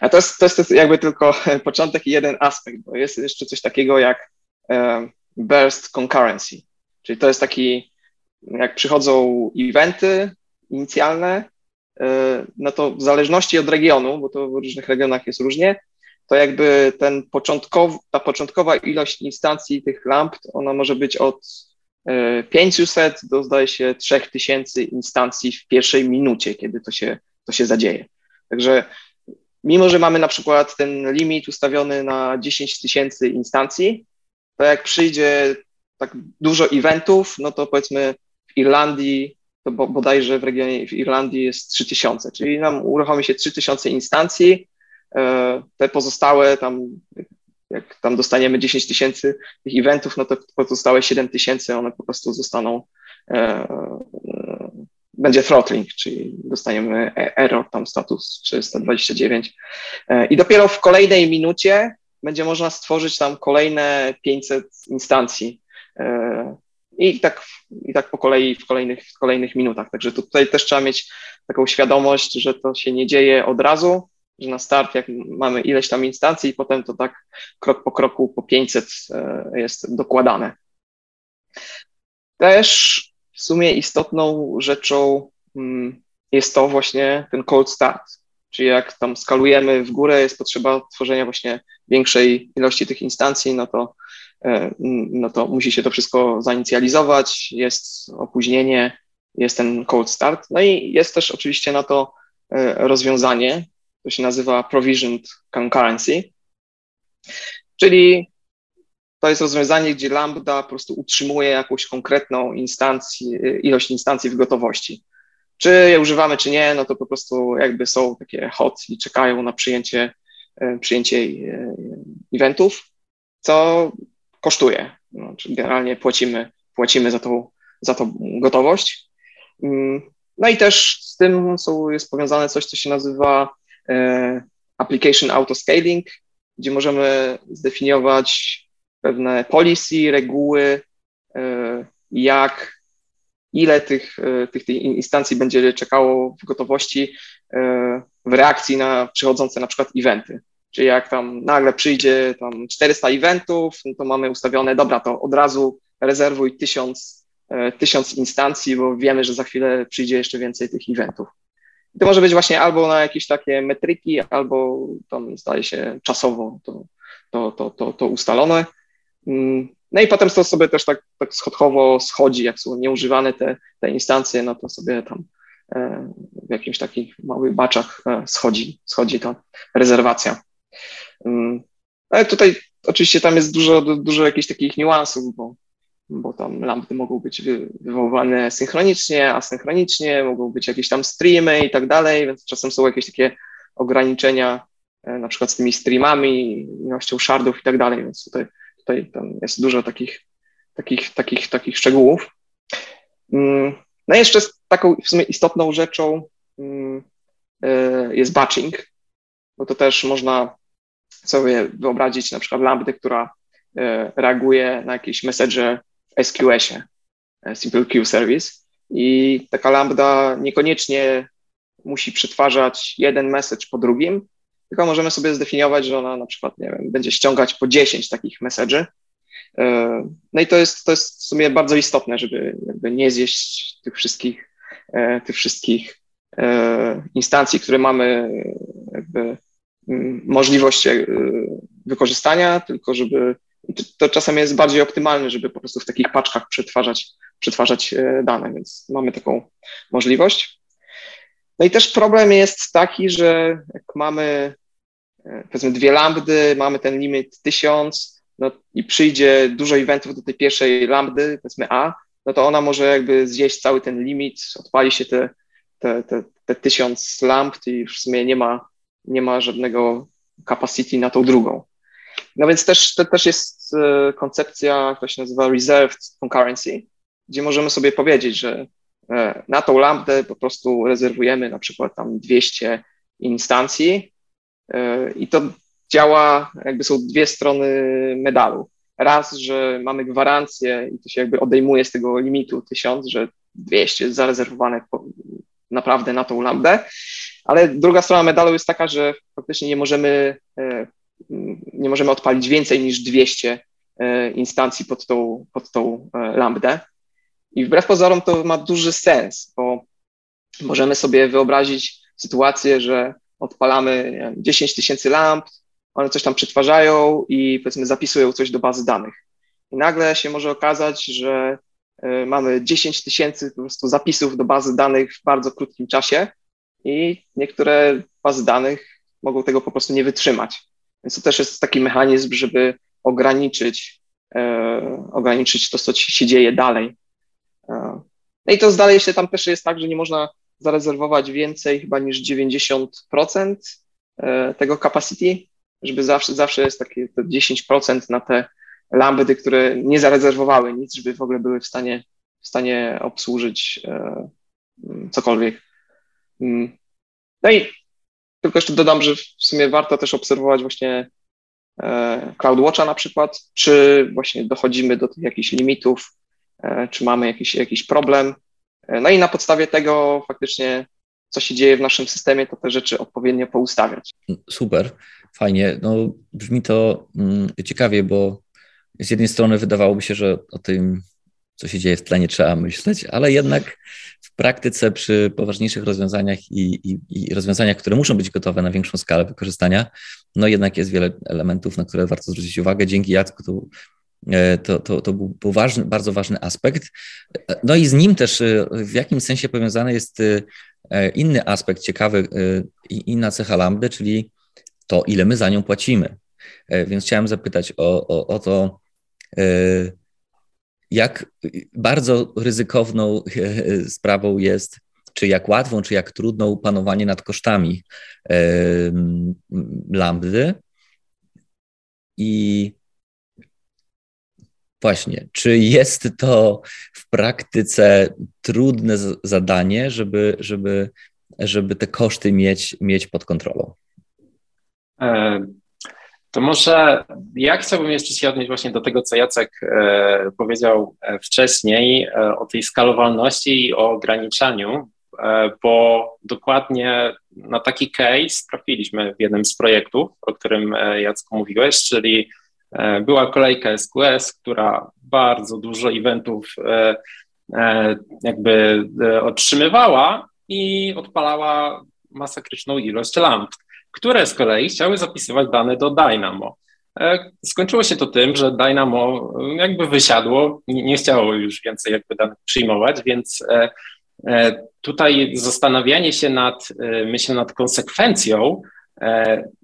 A to jest, to jest jakby tylko początek i jeden aspekt, bo jest jeszcze coś takiego jak burst concurrency. Czyli to jest taki, jak przychodzą eventy inicjalne, e, no to w zależności od regionu, bo to w różnych regionach jest różnie, to jakby ten początkowy, ta początkowa ilość instancji tych lamp, ona może być od 500 e, do zdaje się 3000 instancji w pierwszej minucie, kiedy to się, to się zadzieje. Także mimo, że mamy na przykład ten limit ustawiony na 10 tysięcy instancji, to jak przyjdzie tak dużo eventów, no to powiedzmy w Irlandii, to bodajże w regionie w Irlandii jest 3000, czyli nam uruchomi się 3000 instancji, e, te pozostałe tam, jak tam dostaniemy 10 tysięcy tych eventów, no to pozostałe 7 tysięcy, one po prostu zostaną, e, będzie throttling, czyli dostaniemy error, tam status 329 i dopiero w kolejnej minucie będzie można stworzyć tam kolejne 500 instancji. E, I tak, I tak po kolei w kolejnych, w kolejnych minutach. Także tutaj też trzeba mieć taką świadomość, że to się nie dzieje od razu, że na start, jak mamy ileś tam instancji, i potem to tak krok po kroku po 500 e, jest dokładane. Też w sumie istotną rzeczą mm, jest to właśnie ten cold start, Czyli jak tam skalujemy w górę, jest potrzeba tworzenia właśnie większej ilości tych instancji, no to, e, no to musi się to wszystko zainicjalizować, jest opóźnienie, jest ten cold start. No i jest też oczywiście na to e, rozwiązanie, to się nazywa provisioned concurrency, czyli to jest rozwiązanie, gdzie Lambda po prostu utrzymuje jakąś konkretną instancję, ilość instancji w gotowości. Czy je używamy, czy nie, no to po prostu jakby są takie hot i czekają na przyjęcie, e, przyjęcie e, eventów, co kosztuje. No, czyli generalnie płacimy, płacimy za, tą, za tą gotowość. Mm, no i też z tym są, jest powiązane coś, co się nazywa e, application autoscaling, gdzie możemy zdefiniować pewne policy, reguły, jak ile tych, e, tych, tych instancji będzie czekało w gotowości e, w reakcji na przychodzące na przykład eventy. Czyli jak tam nagle przyjdzie tam 400 eventów, no to mamy ustawione, dobra, to od razu rezerwuj 1000, 1000 e, instancji, bo wiemy, że za chwilę przyjdzie jeszcze więcej tych eventów. I to może być właśnie albo na jakieś takie metryki, albo tam zdaje się czasowo to, to, to, to, to ustalone. Mm, No i potem to sobie też tak, tak schodkowo schodzi, jak są nieużywane te, te instancje, no to sobie tam e, w jakimś takich małych baczach e, schodzi, schodzi ta rezerwacja. Mm, ale tutaj oczywiście tam jest dużo, dużo jakichś takich niuansów, bo, bo tam lampy mogą być wywoływane synchronicznie, asynchronicznie, mogą być jakieś tam streamy i tak dalej, więc czasem są jakieś takie ograniczenia, e, na przykład z tymi streamami, ilością shardów i tak dalej, więc tutaj Tutaj jest dużo takich, takich, takich, takich szczegółów. Mm, no i jeszcze taką w sumie istotną rzeczą mm, e, jest batching, bo to też można sobie wyobrazić na przykład lambdę, która e, reaguje na jakieś message w SQS-ie, e, Simple Queue Service i taka lambda niekoniecznie musi przetwarzać jeden message po drugim, tylko możemy sobie zdefiniować, że ona na przykład, nie wiem, będzie ściągać po 10 takich message'y. E, no i to jest, to jest w sumie bardzo istotne, żeby nie zjeść tych wszystkich, e, tych wszystkich e, instancji, które mamy możliwość wykorzystania, tylko żeby to czasem jest bardziej optymalne, żeby po prostu w takich paczkach przetwarzać, przetwarzać dane, więc mamy taką możliwość. No i też problem jest taki, że jak mamy e, powiedzmy dwie lambdy, mamy ten limit 1000 no i przyjdzie dużo eventów do tej pierwszej lambdy, powiedzmy A, no to ona może jakby zjeść cały ten limit, odpali się te, te, te, te 1000 lamp i w sumie nie ma, nie ma żadnego capacity na tą drugą. No więc też, to też jest e, koncepcja, która się nazywa reserved concurrency, gdzie możemy sobie powiedzieć, że E, na tą lambdę po prostu rezerwujemy na przykład tam 200 instancji i to działa, jakby są dwie strony medalu. Raz, że mamy gwarancję i to się jakby odejmuje z tego limitu 1000, że 200 jest zarezerwowane naprawdę na tą lambdę, ale druga strona medalu jest taka, że faktycznie nie możemy, e, nie możemy odpalić więcej niż 200 instancji pod tą, pod tą lambdę. I wbrew pozorom to ma duży sens, bo możemy sobie wyobrazić sytuację, że odpalamy wiem, 10 tysięcy lamp, one coś tam przetwarzają i powiedzmy zapisują coś do bazy danych. I nagle się może okazać, że y, mamy 10 tysięcy po prostu zapisów do bazy danych w bardzo krótkim czasie i niektóre bazy danych mogą tego po prostu nie wytrzymać. Więc to też jest taki mechanizm, żeby ograniczyć, y, ograniczyć to, co się dzieje dalej. No i to zdaje się, tam też jest tak, że nie można zarezerwować więcej chyba niż 90% e, tego capacity, żeby zawsze, zawsze jest takie 10% na te lambdy, które nie zarezerwowały nic, żeby w ogóle były w stanie, w stanie obsłużyć e, cokolwiek. Mm. No i tylko jeszcze dodam, że w sumie warto też obserwować właśnie e, CloudWatcha na przykład, czy właśnie dochodzimy do tych jakichś limitów, E, czy mamy jakiś, jakiś problem. No i na podstawie tego faktycznie, co się dzieje w naszym systemie, to te rzeczy odpowiednio poustawiać. Super, fajnie. No, brzmi to mm, ciekawie, bo z jednej strony wydawałoby się, że o tym, co się dzieje w tle, nie trzeba myśleć, ale jednak w praktyce przy poważniejszych rozwiązaniach i, i, i, rozwiązaniach, które muszą być gotowe na większą skalę wykorzystania, no jednak jest wiele elementów, na które warto zwrócić uwagę. Dzięki Jacku to, to, to był, bardzo ważny aspekt. No i z nim też e, w jakimś sensie powiązany jest e, inny aspekt ciekawy, inna cecha lambdy, czyli to, ile my za nią płacimy. Więc chciałem zapytać o, o, o to, jak bardzo ryzykowną sprawą jest, czy jak łatwą, czy jak trudną panowanie nad kosztami lambdy. I Właśnie, czy jest to w praktyce trudne zadanie, żeby, żeby, żeby te koszty mieć, mieć pod kontrolą? E, to może ja chciałbym jeszcze się odnieść właśnie do tego, co Jacek e, powiedział e, wcześniej o tej skalowalności i o ograniczaniu, bo dokładnie na taki case trafiliśmy w jednym z projektów, o którym Jacku mówiłeś, czyli była kolejka SQS, która bardzo dużo eventów e, e, jakby otrzymywała i odpalała masakryczną ilość lamp, które z kolei chciały zapisywać dane do Dynamo. Skończyło się to tym, że Dynamo jakby wysiadło, nie chciało już więcej jakby danych przyjmować, więc tutaj zastanawianie się nad, myślę, nad konsekwencją E,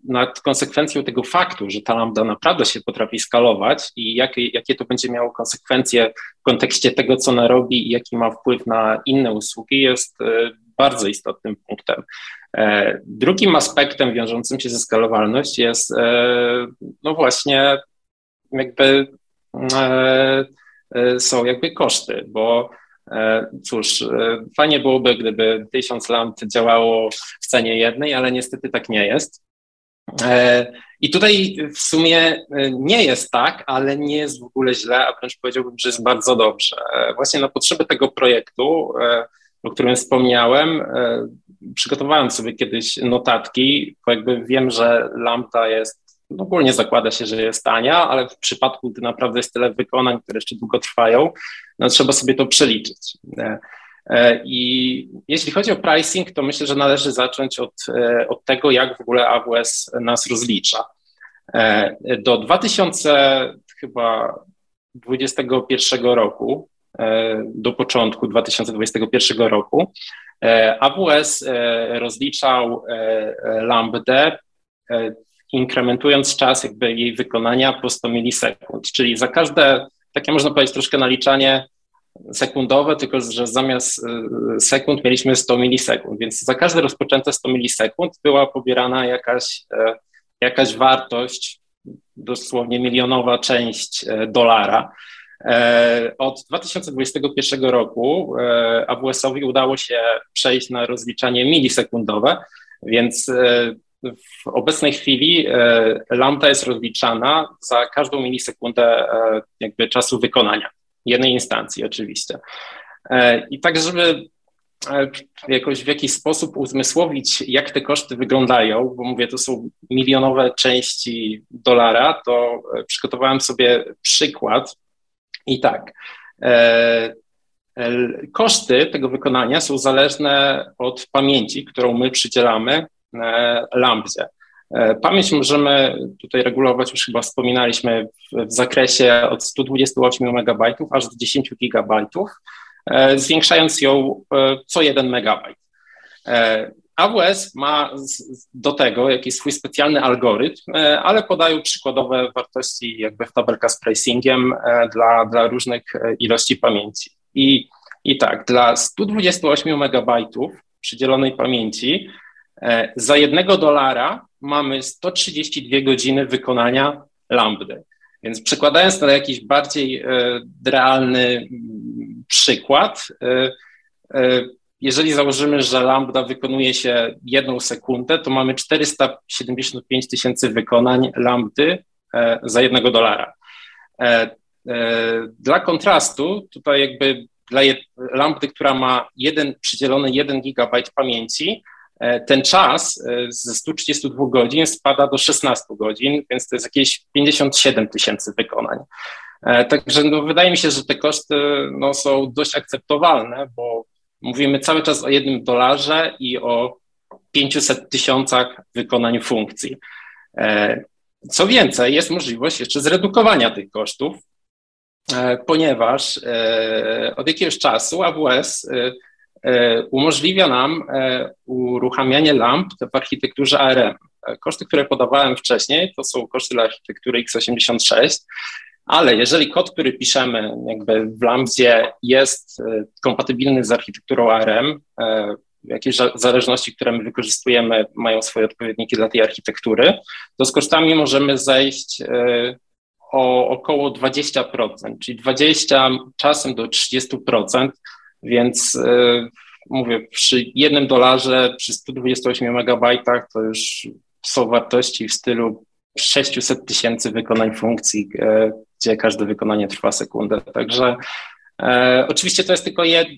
nad konsekwencją tego faktu, że ta lambda naprawdę się potrafi skalować i jakie, jakie to będzie miało konsekwencje w kontekście tego, co ona robi i jaki ma wpływ na inne usługi, jest e, bardzo istotnym punktem. E, drugim aspektem wiążącym się ze skalowalność jest no właśnie jakby są jakby koszty, bo E, cóż, e, fajnie byłoby, gdyby tysiąc lamp działało w cenie jednej, ale niestety tak nie jest. E, I tutaj w sumie nie jest tak, ale nie jest w ogóle źle, a wręcz powiedziałbym, że jest bardzo dobrze. Właśnie na potrzeby tego projektu, o którym wspomniałem, przygotowałem sobie kiedyś notatki, bo jakby wiem, że Lambda jest ogólnie zakłada się, że jest tania, ale w przypadku, gdy naprawdę jest tyle wykonań, które jeszcze długo trwają, no trzeba sobie to przeliczyć. E, e, I jeśli chodzi o pricing, to myślę, że należy zacząć od, e, od tego, jak w ogóle AWS nas rozlicza. Do 2000 chyba 2021 roku, do początku 2021 roku, AWS rozliczał lambda inkrementując czas jakby jej wykonania po 100 milisekund, czyli za każde, takie można powiedzieć troszkę naliczanie sekundowe, tylko że zamiast y, sekund mieliśmy 100 milisekund, więc za każde rozpoczęte 100 milisekund była pobierana jakaś, e, jakaś wartość, dosłownie milionowa część e, dolara. E, od 2021 roku AWS-owi udało się przejść na rozliczanie milisekundowe, więc w obecnej chwili e, lambda jest rozliczana za każdą milisekundę e, jakby czasu wykonania, jednej instancji oczywiście. E, I tak, żeby jakoś w jakiś sposób uzmysłowić, jak te koszty wyglądają, bo mówię, to są milionowe części dolara, to przygotowałem sobie przykład i tak. Koszty tego wykonania są zależne od pamięci, którą my przydzielamy Lambdzie. E, pamięć możemy tutaj regulować, już chyba wspominaliśmy, w, zakresie od 128 MB aż do 10 GB, e, zwiększając ją co 1 MB. AWS ma do tego jakiś swój specjalny algorytm, ale podają przykładowe wartości jakby w tabelkach z pricingiem dla, dla różnych ilości pamięci. I, I tak, dla 128 MB przydzielonej pamięci E, za jednego dolara mamy 132 godziny wykonania lambdy. Więc przekładając to na jakiś bardziej e, realny mm, przykład, e, jeżeli założymy, że lambda wykonuje się jedną sekundę, to mamy 475 tysięcy wykonań lambdy za jednego dolara. Dla kontrastu, tutaj jakby dla lambdy, która ma jeden, przydzielony 1 gigabajt pamięci, E, ten czas e, ze 132 godzin spada do 16 godzin, więc to jest jakieś 57 tysięcy wykonań. E, także no, wydaje mi się, że te koszty no, są dość akceptowalne, bo mówimy cały czas o jednym dolarze i o 500 tysiącach wykonań funkcji. Co więcej, jest możliwość jeszcze zredukowania tych kosztów, ponieważ od jakiegoś czasu AWS E, umożliwia nam e, uruchamianie lamp w architekturze ARM. E, koszty, które podawałem wcześniej, to są koszty dla architektury x86, ale jeżeli kod, który piszemy jakby w Lambdzie jest kompatybilny z architekturą ARM, jakieś zależności, które my wykorzystujemy, mają swoje odpowiedniki dla tej architektury, to z kosztami możemy zejść o około 20%, czyli 20 czasem do 30% więc e, mówię, przy jednym dolarze, przy 128 megabajtach to już są wartości w stylu 600 tysięcy wykonań funkcji, e, gdzie każde wykonanie trwa sekundę. Także e, oczywiście to jest tylko jed,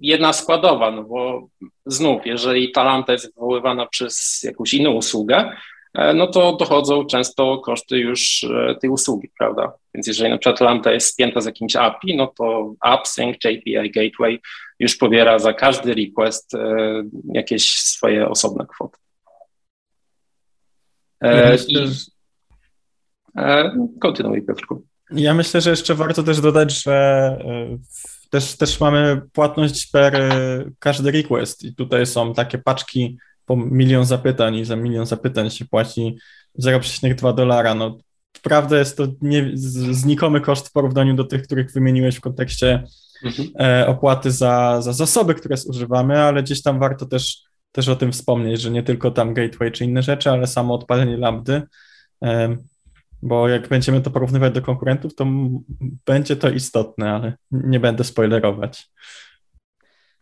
jedna składowa, no bo znów, jeżeli ta lampa jest wywoływana przez jakąś inną usługę, no to dochodzą często koszty już e, tej usługi, prawda? Więc jeżeli na przykład Lambda jest spięta z jakimś API, no to AppSync API Gateway już pobiera za każdy request e, jakieś swoje osobne kwoty. Ja myślę, I... Kontynuuj, Piotrku. Ja myślę, że jeszcze warto też dodać, że też, też mamy płatność per każdy request i tutaj są takie paczki po milion zapytań i za milion zapytań się płaci 0,2 dolara. No, prawda jest to nie, znikomy koszt w porównaniu do tych, których wymieniłeś w kontekście mhm. e, opłaty za, za zasoby, które zużywamy, ale gdzieś tam warto też, też o tym wspomnieć, że nie tylko tam gateway czy inne rzeczy, ale samo odpalenie lambdy, e, bo jak będziemy to porównywać do konkurentów, to będzie to istotne, ale nie będę spoilerować.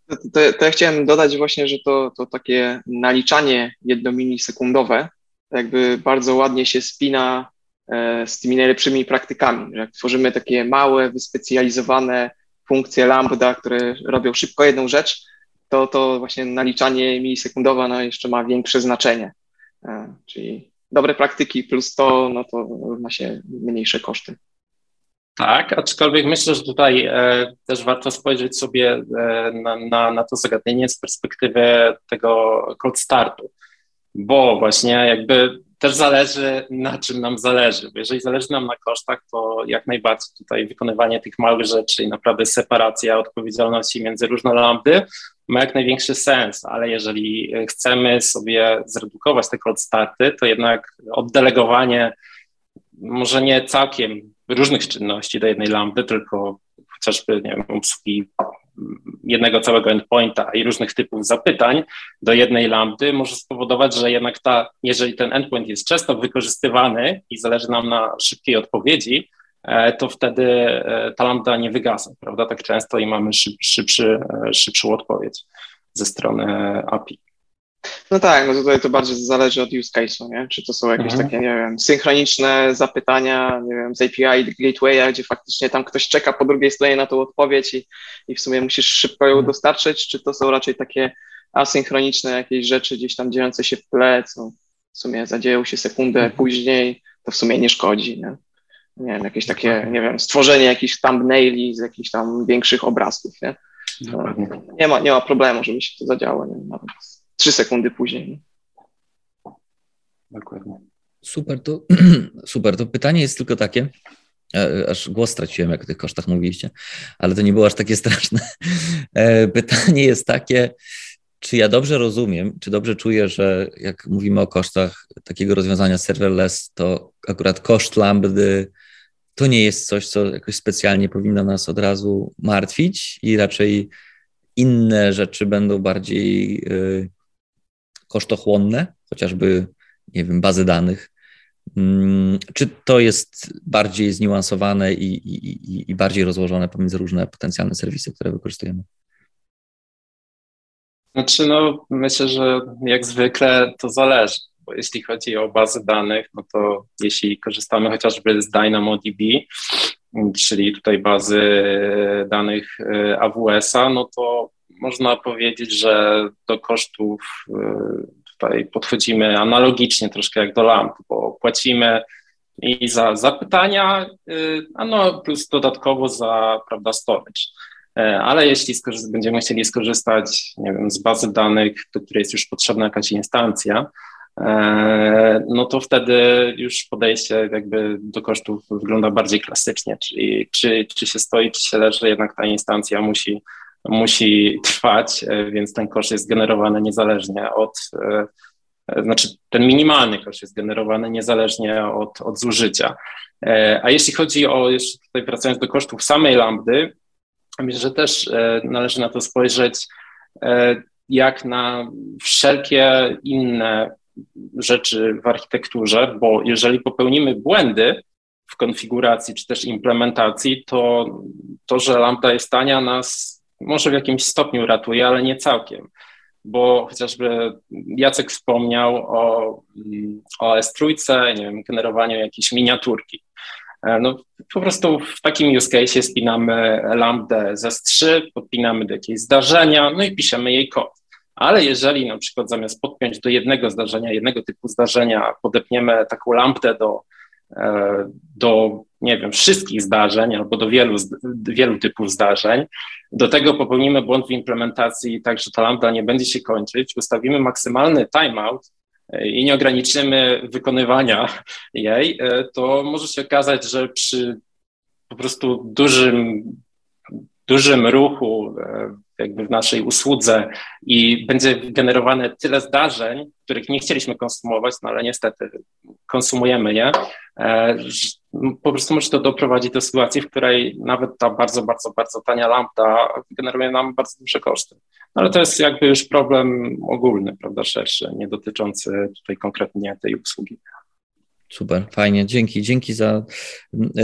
To, to, ja chciałem dodać właśnie, że to, to takie naliczanie jednomilisekundowe jakby bardzo ładnie się spina e, z tymi najlepszymi praktykami. Jak tworzymy takie małe, wyspecjalizowane funkcje lambda, które robią szybko jedną rzecz, to, to właśnie naliczanie milisekundowe no, jeszcze ma większe znaczenie. E, czyli dobre praktyki plus to, no to równa się mniejsze koszty. Tak, aczkolwiek myślę, że tutaj e, też warto spojrzeć sobie e, na, na, na, to zagadnienie z perspektywy tego cold startu, bo właśnie jakby też zależy, na czym nam zależy. Bo jeżeli zależy nam na kosztach, to jak najbardziej tutaj wykonywanie tych małych rzeczy i naprawdę separacja odpowiedzialności między różne lambdy ma jak największy sens, ale jeżeli chcemy sobie zredukować te cold starty, to jednak oddelegowanie może nie całkiem różnych czynności do jednej lampy, tylko chociażby nie wiem, obsługi jednego całego endpointa i różnych typów zapytań do jednej lampy może spowodować, że jednak ta, jeżeli ten endpoint jest często wykorzystywany i zależy nam na szybkiej odpowiedzi, e, to wtedy e, ta lambda nie wygasa, prawda, tak często i mamy szyb, szybszy, e, szybszą odpowiedź ze strony API. No tak, no tutaj to bardziej zależy od use case'u, nie? Czy to są jakieś mhm. takie, nie wiem, synchroniczne zapytania, nie wiem, z API, gatewaya, gdzie faktycznie tam ktoś czeka po drugiej stronie na tą odpowiedź i, i w sumie musisz szybko ją mhm. dostarczyć, czy to są raczej takie asynchroniczne jakieś rzeczy gdzieś tam dziejące się w tle, co w sumie zadzieją się sekundę mhm. później, to w sumie nie szkodzi, nie? Nie wiem, jakieś takie, nie wiem, stworzenie jakichś thumbnaili z jakichś tam większych obrazków, nie? Nie ma, nie ma problemu, żeby się to zadziało, nie? Nawet trzy sekundy później. Dokładnie. Super, to super. To pytanie jest tylko takie, e, aż głos straciłem, jak o tych kosztach mówiliście, ale to nie było aż takie straszne. E, pytanie jest takie, czy ja dobrze rozumiem, czy dobrze czuję, że jak mówimy o kosztach takiego rozwiązania serverless, to akurat koszt lambdy to nie jest coś, co jakoś specjalnie powinno nas od razu martwić i raczej inne rzeczy będą bardziej e, kosztochłonne, chociażby, nie wiem, bazy danych. Mm, czy to jest bardziej zniuansowane i, i, i bardziej rozłożone pomiędzy różne potencjalne serwisy, które wykorzystujemy? Znaczy, no, myślę, że jak zwykle to zależy, bo jeśli chodzi o bazy danych, no to jeśli korzystamy chociażby z DynamoDB, czyli tutaj bazy danych e, AWS-a, no to można powiedzieć, że do kosztów y, tutaj podchodzimy analogicznie troszkę jak do lamp, bo płacimy i za zapytania, y, a no plus dodatkowo za prawda, storage. E, ale jeśli będziemy chcieli skorzystać nie wiem, z bazy danych, do której jest już potrzebna jakaś instancja, e, no to wtedy już podejście jakby do kosztów wygląda bardziej klasycznie, czyli czy, czy się stoi, czy się leży, jednak ta instancja musi musi trwać, e, więc ten koszt jest generowany niezależnie od, e, e, znaczy ten minimalny koszt jest generowany niezależnie od, od zużycia. A jeśli chodzi o, jeszcze tutaj wracając do kosztów samej lambdy, myślę, że też należy na to spojrzeć jak na wszelkie inne rzeczy w architekturze, bo jeżeli popełnimy błędy w konfiguracji czy też implementacji, to to, że lambda jest tania, nas może w jakimś stopniu ratuje, ale nie całkiem, bo chociażby Jacek wspomniał o, o S3, nie wiem, generowaniu jakiejś miniaturki. E, no, po prostu w takim use case spinamy lambdę z S3, podpinamy do jakiegoś zdarzenia, no i piszemy jej kod. Ale jeżeli na przykład zamiast podpiąć do jednego zdarzenia, jednego typu zdarzenia, podepniemy taką lampę do, e, do nie wiem, wszystkich zdarzeń albo do wielu, wielu typów zdarzeń. Do tego popełnimy błąd w implementacji, tak że ta lambda nie będzie się kończyć, ustawimy maksymalny timeout i nie ograniczymy wykonywania jej, to może się okazać, że przy po prostu dużym, dużym ruchu jakby w naszej usłudze i będzie generowane tyle zdarzeń, których nie chcieliśmy konsumować, no ale niestety konsumujemy je, e, po prostu może to doprowadzić do sytuacji, w której nawet ta bardzo, bardzo, bardzo tania lambda generuje nam bardzo duże koszty. No ale to jest jakby już problem ogólny, prawda, szerszy, nie dotyczący tutaj konkretnie tej usługi. Super, fajnie, dzięki, dzięki za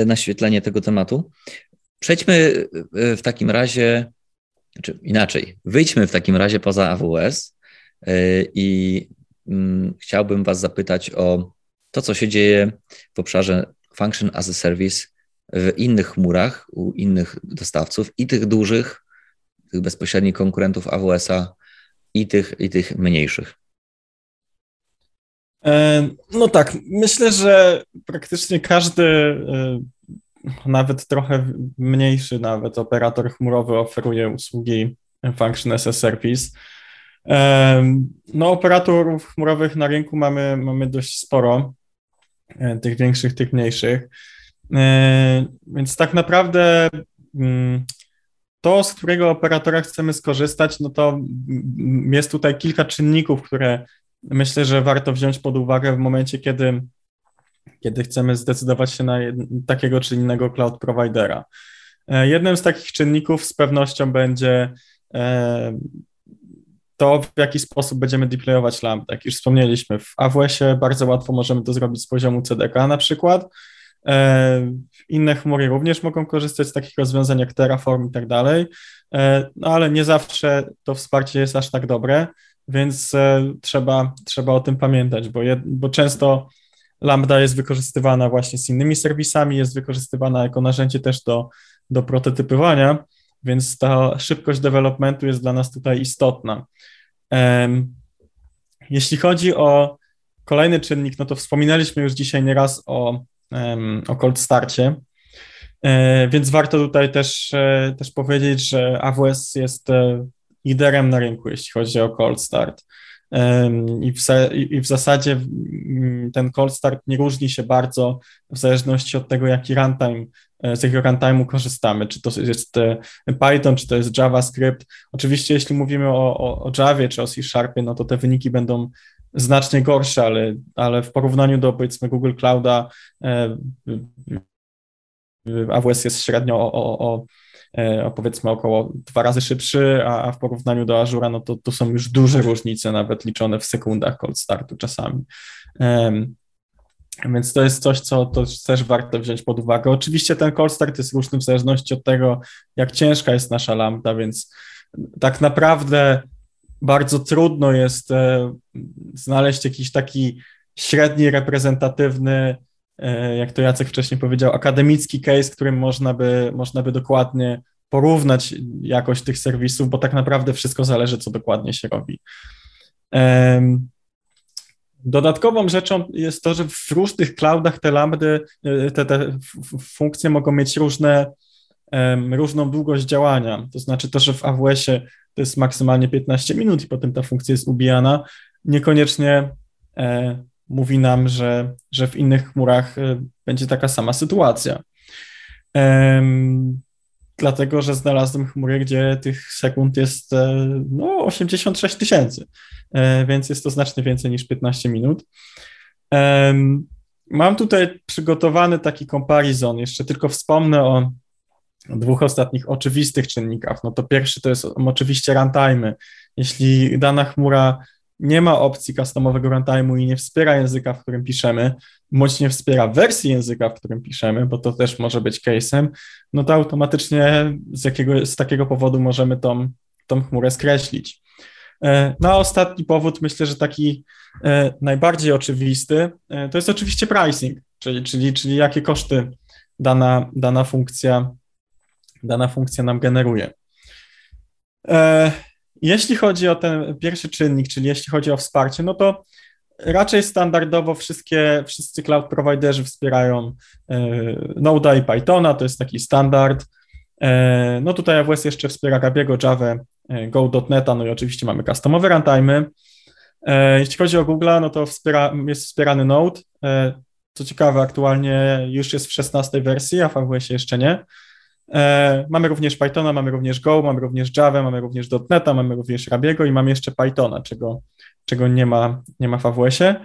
naświetlenie tego tematu. Przejdźmy w takim razie znaczy inaczej, wyjdźmy w takim razie poza AWS y, i mm, chciałbym Was zapytać o to, co się dzieje w obszarze Function as a Service w innych chmurach, u innych dostawców i tych dużych, tych bezpośrednich konkurentów AWS-a i tych, i tych mniejszych. E, no tak, myślę, że praktycznie każdy e, nawet trochę mniejszy nawet operator chmurowy oferuje usługi Function as a Service. No, operatorów chmurowych na rynku mamy, mamy dość sporo, e, tych większych, tych mniejszych. E, więc tak naprawdę mm, to, z którego operatora chcemy skorzystać, no to jest tutaj kilka czynników, które myślę, że warto wziąć pod uwagę w momencie, kiedy kiedy chcemy zdecydować się na takiego czy innego cloud providera. E, jednym z takich czynników z pewnością będzie e, to, w jaki sposób będziemy deployować Lambda. Jak już wspomnieliśmy, w AWS-ie bardzo łatwo możemy to zrobić z poziomu CDK na przykład. E, inne chmury również mogą korzystać z takich rozwiązań jak Terraform i tak dalej, no ale nie zawsze to wsparcie jest aż tak dobre, więc trzeba, trzeba o tym pamiętać, bo, jed, bo często Lambda jest wykorzystywana właśnie z innymi serwisami, jest wykorzystywana jako narzędzie też do, do prototypowania, więc ta szybkość developmentu jest dla nas tutaj istotna. Jeśli chodzi o kolejny czynnik, no to wspominaliśmy już dzisiaj nieraz o, o cold starcie, e, więc warto tutaj też, e, też powiedzieć, że AWS jest e, liderem na rynku, jeśli chodzi o cold start. I w, I w zasadzie ten cold start nie różni się bardzo w zależności od tego, jaki runtime, e, z jakiego runtime'u korzystamy, czy to jest e, Python, czy to jest JavaScript. Oczywiście, jeśli mówimy o, o, o Javie czy o C Sharpie, no to te wyniki będą znacznie gorsze, ale, ale w porównaniu do powiedzmy Google Clouda e, AWS jest średnio o, o, o powiedzmy około dwa razy szybszy, a, a w porównaniu do Azura, no to, to są już duże różnice, nawet liczone w sekundach cold startu czasami. Więc to jest coś, co to też warto wziąć pod uwagę. Oczywiście ten cold start jest różny w zależności od tego, jak ciężka jest nasza lambda, więc tak naprawdę bardzo trudno jest e, znaleźć jakiś taki średni, reprezentatywny E, jak to Jacek wcześniej powiedział, akademicki case, którym można by, można by dokładnie porównać jakość tych serwisów, bo tak naprawdę wszystko zależy, co dokładnie się robi. Dodatkową rzeczą jest to, że w różnych cloudach te lambdy, e, te, te funkcje mogą mieć różne, różną długość działania. To znaczy to, że w AWS-ie to jest maksymalnie 15 minut i potem ta funkcja jest ubijana, niekoniecznie e, mówi nam, że, że w innych chmurach y, będzie taka sama sytuacja. Um, dlatego, że znalazłem chmury, gdzie tych sekund jest e, no, 86 tysięcy, e, więc jest to znacznie więcej niż 15 minut. Um, mam tutaj przygotowany taki comparison, jeszcze tylko wspomnę o dwóch ostatnich oczywistych czynnikach. No to pierwszy to jest oczywiście runtime. Jeśli dana chmura nie ma opcji customowego runtime'u i nie wspiera języka, w którym piszemy, bądź nie wspiera wersji języka, w którym piszemy, bo to też może być case'em, no to automatycznie z, jakiego, z takiego powodu możemy tą, tą chmurę skreślić. E, no a ostatni powód, myślę, że taki e, najbardziej oczywisty, e, to jest oczywiście pricing, czyli, czyli, czyli jakie koszty dana, dana, funkcja, dana funkcja nam generuje. Jeśli chodzi o ten pierwszy czynnik, czyli jeśli chodzi o wsparcie, no to raczej standardowo wszystkie, wszyscy cloud providerzy wspierają e, Node i Pythona, to jest taki standard. E, no tutaj AWS jeszcze wspiera Gabiego, Java, e, Go.NET, no i oczywiście mamy customowe runtime. Jeśli chodzi o Google, no to wspiera, jest wspierany Node. Co ciekawe, aktualnie już jest w 16 wersji, a w AWS jeszcze nie. Mamy również Pythona, mamy również Go, mamy również Java, mamy również .NETA, mamy również Rabiego i mamy jeszcze Pythona, czego, czego nie ma, nie ma w AWS-ie.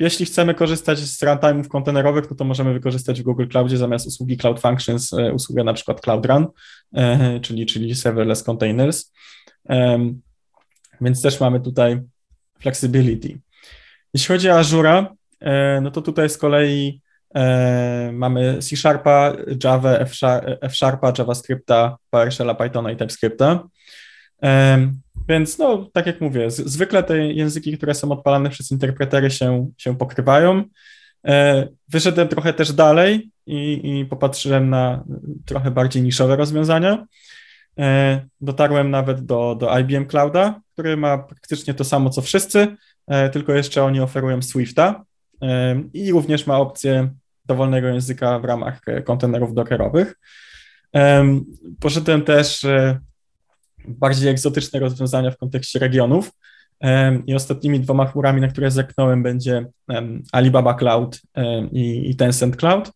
Jeśli chcemy korzystać z runtime'ów kontenerowych, no to możemy wykorzystać w Google Cloudzie zamiast usługi Cloud Functions e, usługę na przykład Cloud Run, e, czyli, czyli serverless containers. Więc też mamy tutaj flexibility. Jeśli chodzi o Azure, e, no to tutaj z kolei mamy C Sharpa, Java, F Sharpa, JavaScripta, PowerShella, Pythona i TypeScripta. Więc no, tak jak mówię, zwykle te języki, które są odpalane przez interpretery się, się pokrywają. E, wyszedłem trochę też dalej i, i popatrzyłem na trochę bardziej niszowe rozwiązania. E, dotarłem nawet do, do IBM Clouda, który ma praktycznie to samo co wszyscy, e, tylko jeszcze oni oferują Swifta i również ma opcję dowolnego języka w ramach kontenerów dockerowych. Poszedłem też bardziej egzotyczne rozwiązania w kontekście regionów. I ostatnimi dwoma chmurami, na które zerknąłem, będzie Alibaba Cloud i Tencent Cloud.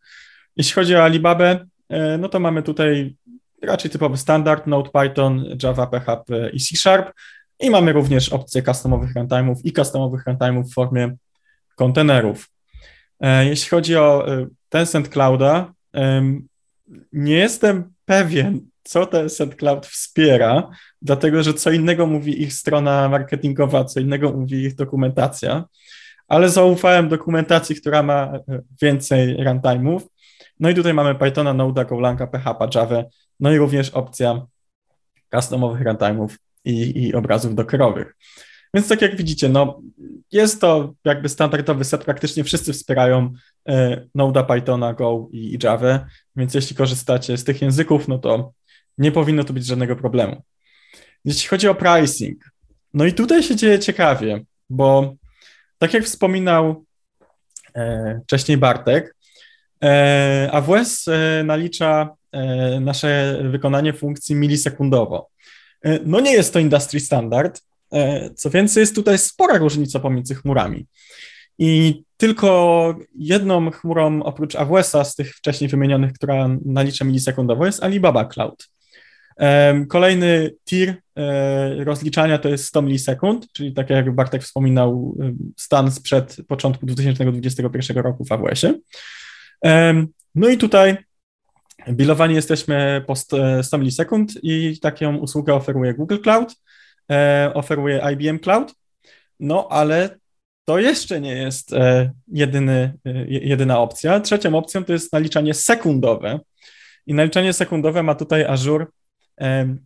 Jeśli chodzi o Alibabę, e, no to mamy tutaj raczej typowy standard, Node, Python, Java, PHP i C Sharp. I mamy również opcje customowych runtime'ów i customowych runtime'ów w formie kontenerów. E, jeśli chodzi o e, Tencent Clouda, nie jestem pewien, co ten Set Cloud wspiera, dlatego że co innego mówi ich strona marketingowa, co innego mówi ich dokumentacja, ale zaufałem dokumentacji, która ma e, więcej runtime'ów. No i tutaj mamy Pythona, Node, Golanga, PHP, Java, no i również opcja customowych runtime'ów i, i obrazów dockerowych. Więc tak jak widzicie, no, jest to jakby standardowy set, praktycznie wszyscy wspierają e, Node, Pythona, Go i, i Java, więc jeśli korzystacie z tych języków, no to nie powinno tu być żadnego problemu. Jeśli chodzi o pricing, no i tutaj się dzieje ciekawie, bo tak jak wspominał e, wcześniej Bartek, e, AWS e, nalicza e, nasze wykonanie funkcji milisekundowo. E, no nie jest to industry standard, co więcej jest tutaj spora różnica pomiędzy chmurami. I tylko jedną chmurą oprócz AWS-a z tych wcześniej wymienionych, która nalicza milisekundowo jest Alibaba Cloud. Kolejny tier e, rozliczania to jest 100 milisekund, czyli tak jak Bartek wspominał, stan sprzed początku 2021 roku w AWS-ie. No i tutaj bilowani jesteśmy po 100 e, milisekund i taką usługę oferuje Google Cloud, e, oferuje IBM Cloud, no ale to jeszcze nie jest jedyny, jedyna opcja. Trzecią opcją to jest naliczanie sekundowe. I naliczanie sekundowe ma tutaj Azure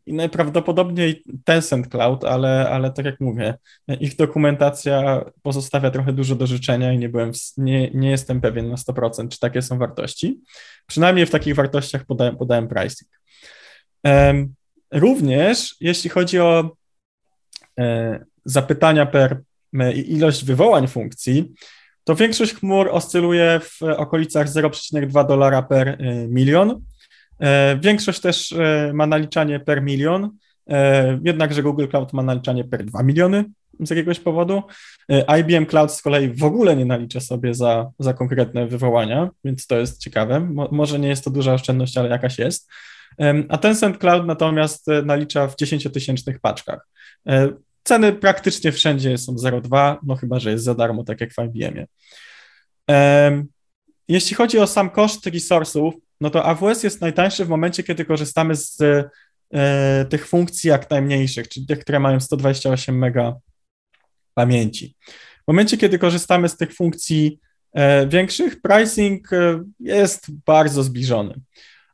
i najprawdopodobniej Tencent Cloud, ale, ale tak jak mówię, ich dokumentacja pozostawia trochę dużo do życzenia i nie, byłem, nie, nie jestem pewien na 100%, czy takie są wartości. Przynajmniej w takich wartościach podałem, podałem pricing. Również jeśli chodzi o e, zapytania per ilość wywołań funkcji, to większość chmur oscyluje w okolicach 0,2 dolara per e, milion E, większość też e, ma naliczanie per milion, e, jednakże Google Cloud ma naliczanie per 2 miliony z jakiegoś powodu. IBM Cloud z kolei w ogóle nie nalicza sobie za, za konkretne wywołania, więc to jest ciekawe. Mo, może nie jest to duża oszczędność, ale jakaś jest. A Tencent Cloud natomiast nalicza w 10-tysięcznych paczkach. Ceny praktycznie wszędzie są 0,2, no chyba, że jest za darmo, tak jak w IBM-ie. Jeśli chodzi o sam koszt resursów, no to AWS jest najtańszy w momencie, kiedy korzystamy z e, tych funkcji jak najmniejszych, czyli tych, które mają 128 MB pamięci. W momencie, kiedy korzystamy z tych funkcji e, większych, pricing e, jest bardzo zbliżony.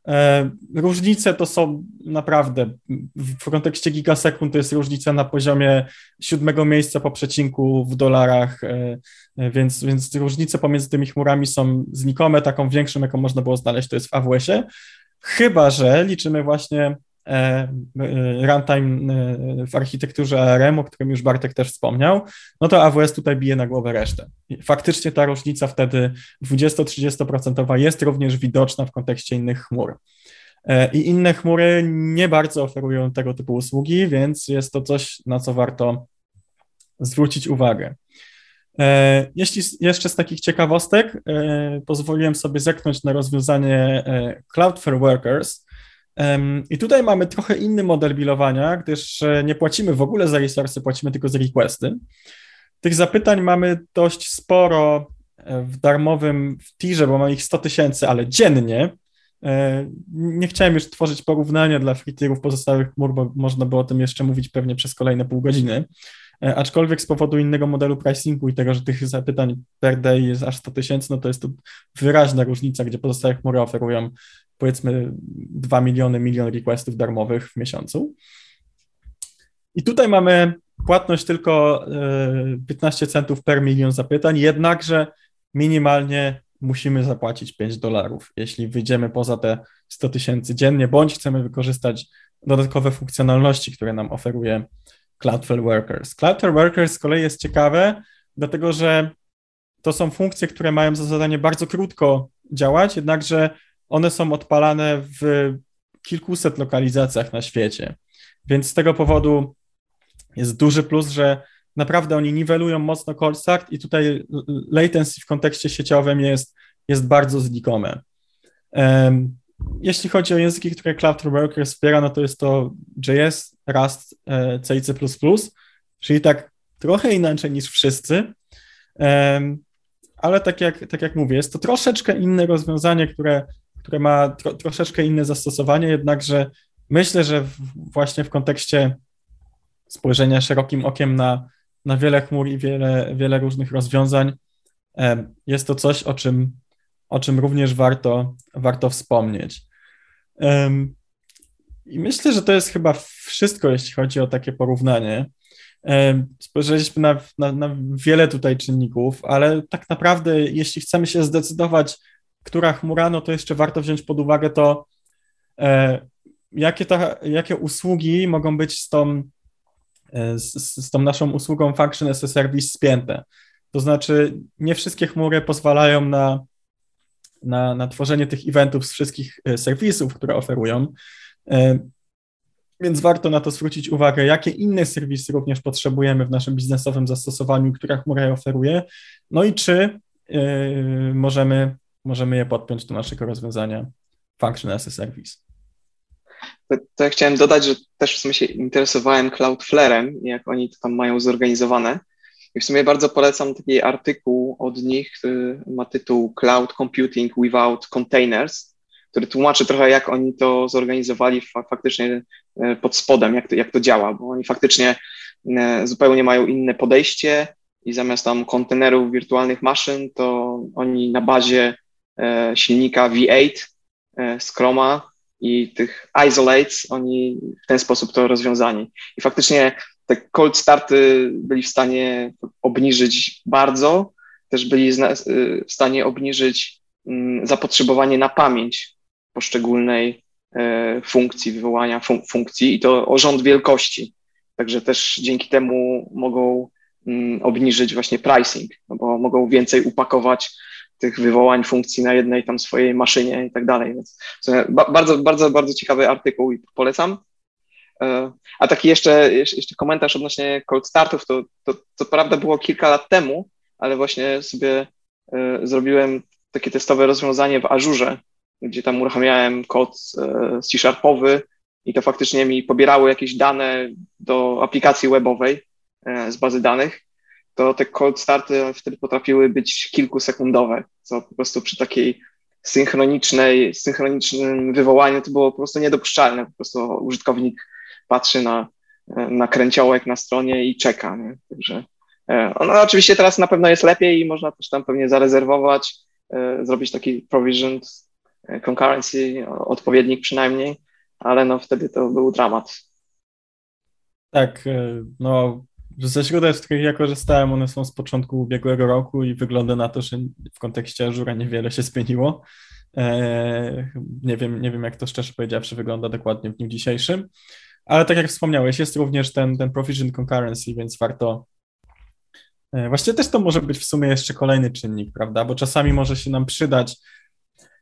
E, różnice to są naprawdę, w kontekście gigasekund to jest różnica na poziomie siódmego miejsca po przecinku w dolarach, e, e, więc, więc różnice pomiędzy tymi chmurami są znikome. Taką większą, jaką można było znaleźć, to jest w AWS-ie. Chyba, że liczymy właśnie runtime w architekturze ARM, o którym już Bartek też wspomniał, no to AWS tutaj bije na głowę resztę. Faktycznie ta różnica wtedy 20-30% jest również widoczna w kontekście innych chmur. E, I inne chmury nie bardzo oferują tego typu usługi, więc jest to coś, na co warto zwrócić uwagę. E, jeśli jeszcze z takich ciekawostek, e, pozwoliłem sobie zerknąć na rozwiązanie e, Cloudflare Workers. I tutaj mamy trochę inny model bilowania, gdyż nie płacimy w ogóle za resursy, płacimy tylko za requesty. Tych zapytań mamy dość sporo w darmowym w bo mamy ich 100 tysięcy, ale dziennie. Nie chciałem już tworzyć porównania dla free pozostałych chmur, bo można by o tym jeszcze mówić pewnie przez kolejne pół godziny. E, aczkolwiek z powodu innego modelu pricingu i tego, że tych zapytań per day jest aż 100 tysięcy, no to jest to wyraźna różnica, gdzie pozostałe chmury oferują powiedzmy 2 miliony, milion requestów darmowych w miesiącu. I tutaj mamy płatność tylko 15 e, centów per milion zapytań, jednakże minimalnie musimy zapłacić 5 dolarów, jeśli wyjdziemy poza te 100 tysięcy dziennie, bądź chcemy wykorzystać dodatkowe funkcjonalności, które nam oferuje Cloudflare Workers. Cloudflare Workers z kolei jest ciekawe, dlatego że to są funkcje, które mają za zadanie bardzo krótko działać, jednakże one są odpalane w kilkuset lokalizacjach na świecie. Więc z tego powodu jest duży plus, że naprawdę oni niwelują mocno call i tutaj latency w kontekście sieciowym jest, jest bardzo znikome. Um, jeśli chodzi o języki, które Cloudflare Workers wspiera, no to jest to JS, Rust, e, C i C++, czyli tak trochę inaczej niż wszyscy, ale tak jak, tak jak mówię, jest to troszeczkę inne rozwiązanie, które, które ma tro, troszeczkę inne zastosowanie, jednakże myślę, że w, właśnie w kontekście spojrzenia szerokim okiem na, na wiele chmur i wiele, wiele różnych rozwiązań, jest to coś, o czym o czym również warto, warto wspomnieć. I myślę, że to jest chyba wszystko, jeśli chodzi o takie porównanie. Spojrzeliśmy na, na, na, wiele tutaj czynników, ale tak naprawdę, jeśli chcemy się zdecydować, która chmura, no to jeszcze warto wziąć pod uwagę to, e, jakie, ta, jakie usługi mogą być z tą, e, z, z tą naszą usługą Function as a Service spięte. To znaczy, nie wszystkie chmury pozwalają na na, na tworzenie tych eventów z wszystkich e, serwisów, które oferują. Więc warto na to zwrócić uwagę, jakie inne serwisy również potrzebujemy w naszym biznesowym zastosowaniu, które chmura oferuje, no i czy e, możemy, możemy je podpiąć do naszego rozwiązania Function as a Service. To, to ja chciałem dodać, że też w sumie się interesowałem Cloudflare'em, jak oni to tam mają zorganizowane. I w sumie bardzo polecam taki artykuł od nich, który ma tytuł Cloud Computing Without Containers, który tłumaczy trochę, jak oni to zorganizowali faktycznie e, pod spodem, jak to, jak to działa, bo oni faktycznie e, zupełnie mają inne podejście i zamiast tam kontenerów wirtualnych maszyn, to oni na bazie silnika V8 z Chroma i tych isolates, oni w ten sposób to rozwiązani. I faktycznie te cold starty byli w stanie obniżyć bardzo, też byli w stanie obniżyć mm, zapotrzebowanie na pamięć poszczególnej e, funkcji, wywołania fun funkcji i to o rząd wielkości. Także też dzięki temu mogą mm, obniżyć właśnie pricing, no bo mogą więcej upakować tych wywołań funkcji na jednej tam swojej maszynie i tak dalej. Więc bardzo, bardzo, bardzo ciekawy artykuł i polecam. E, a taki jeszcze, jeszcze komentarz odnośnie cold startów, to, to, to prawda było kilka lat temu, ale właśnie sobie e, zrobiłem takie testowe rozwiązanie w Azure, gdzie tam uruchamiałem kod e, C-sharpowy i to faktycznie mi pobierało jakieś dane do aplikacji webowej z bazy danych, to te cold starty wtedy potrafiły być kilkusekundowe, co po prostu przy takiej synchronicznej, synchronicznym wywołaniu to było po prostu niedopuszczalne. Po prostu użytkownik patrzy na, na kręciołek na stronie i czeka. Nie? Także e, no, oczywiście teraz na pewno jest lepiej i można też tam pewnie zarezerwować, e, zrobić taki provisioned e, concurrency, odpowiednik przynajmniej, ale no wtedy to był dramat. Tak, no ze źródeł, z których ja korzystałem, one są z początku ubiegłego roku i wygląda na to, że w kontekście Azure niewiele się zmieniło. Nie wiem, nie wiem, jak to szczerze powiedziawszy wygląda dokładnie w dniu dzisiejszym. Ale tak jak wspomniałeś, jest również ten, ten provision concurrency, więc warto. E, właściwie też to może być w sumie jeszcze kolejny czynnik, prawda? Bo czasami może się nam przydać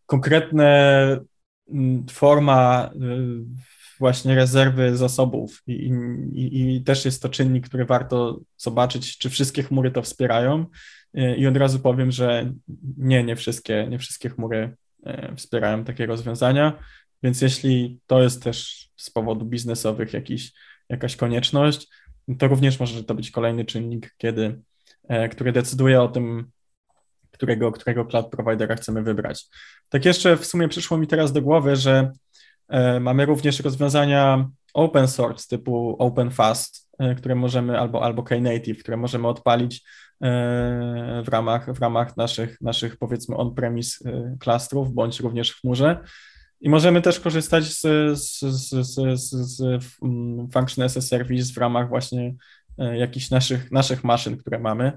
konkretne mm, forma e, właśnie rezerwy zasobów i, i, i, też jest to czynnik, który warto zobaczyć, czy wszystkie chmury to wspierają. I od razu powiem, że nie, nie wszystkie, nie wszystkie chmury wspierają takie rozwiązania, więc jeśli to jest też z powodu biznesowych jakiś, jakaś konieczność, to również może to być kolejny czynnik, kiedy, który decyduje o tym, którego, którego cloud providera chcemy wybrać. Tak jeszcze w sumie przyszło mi teraz do głowy, że mamy również rozwiązania open source typu OpenFast, e, które możemy, albo, albo Knative, które możemy odpalić e, w ramach, w ramach naszych, naszych powiedzmy on-premise klastrów, bądź również w chmurze. I możemy też korzystać z, z, z, z, z Function as a Service w ramach właśnie jakichś naszych, naszych maszyn, które mamy.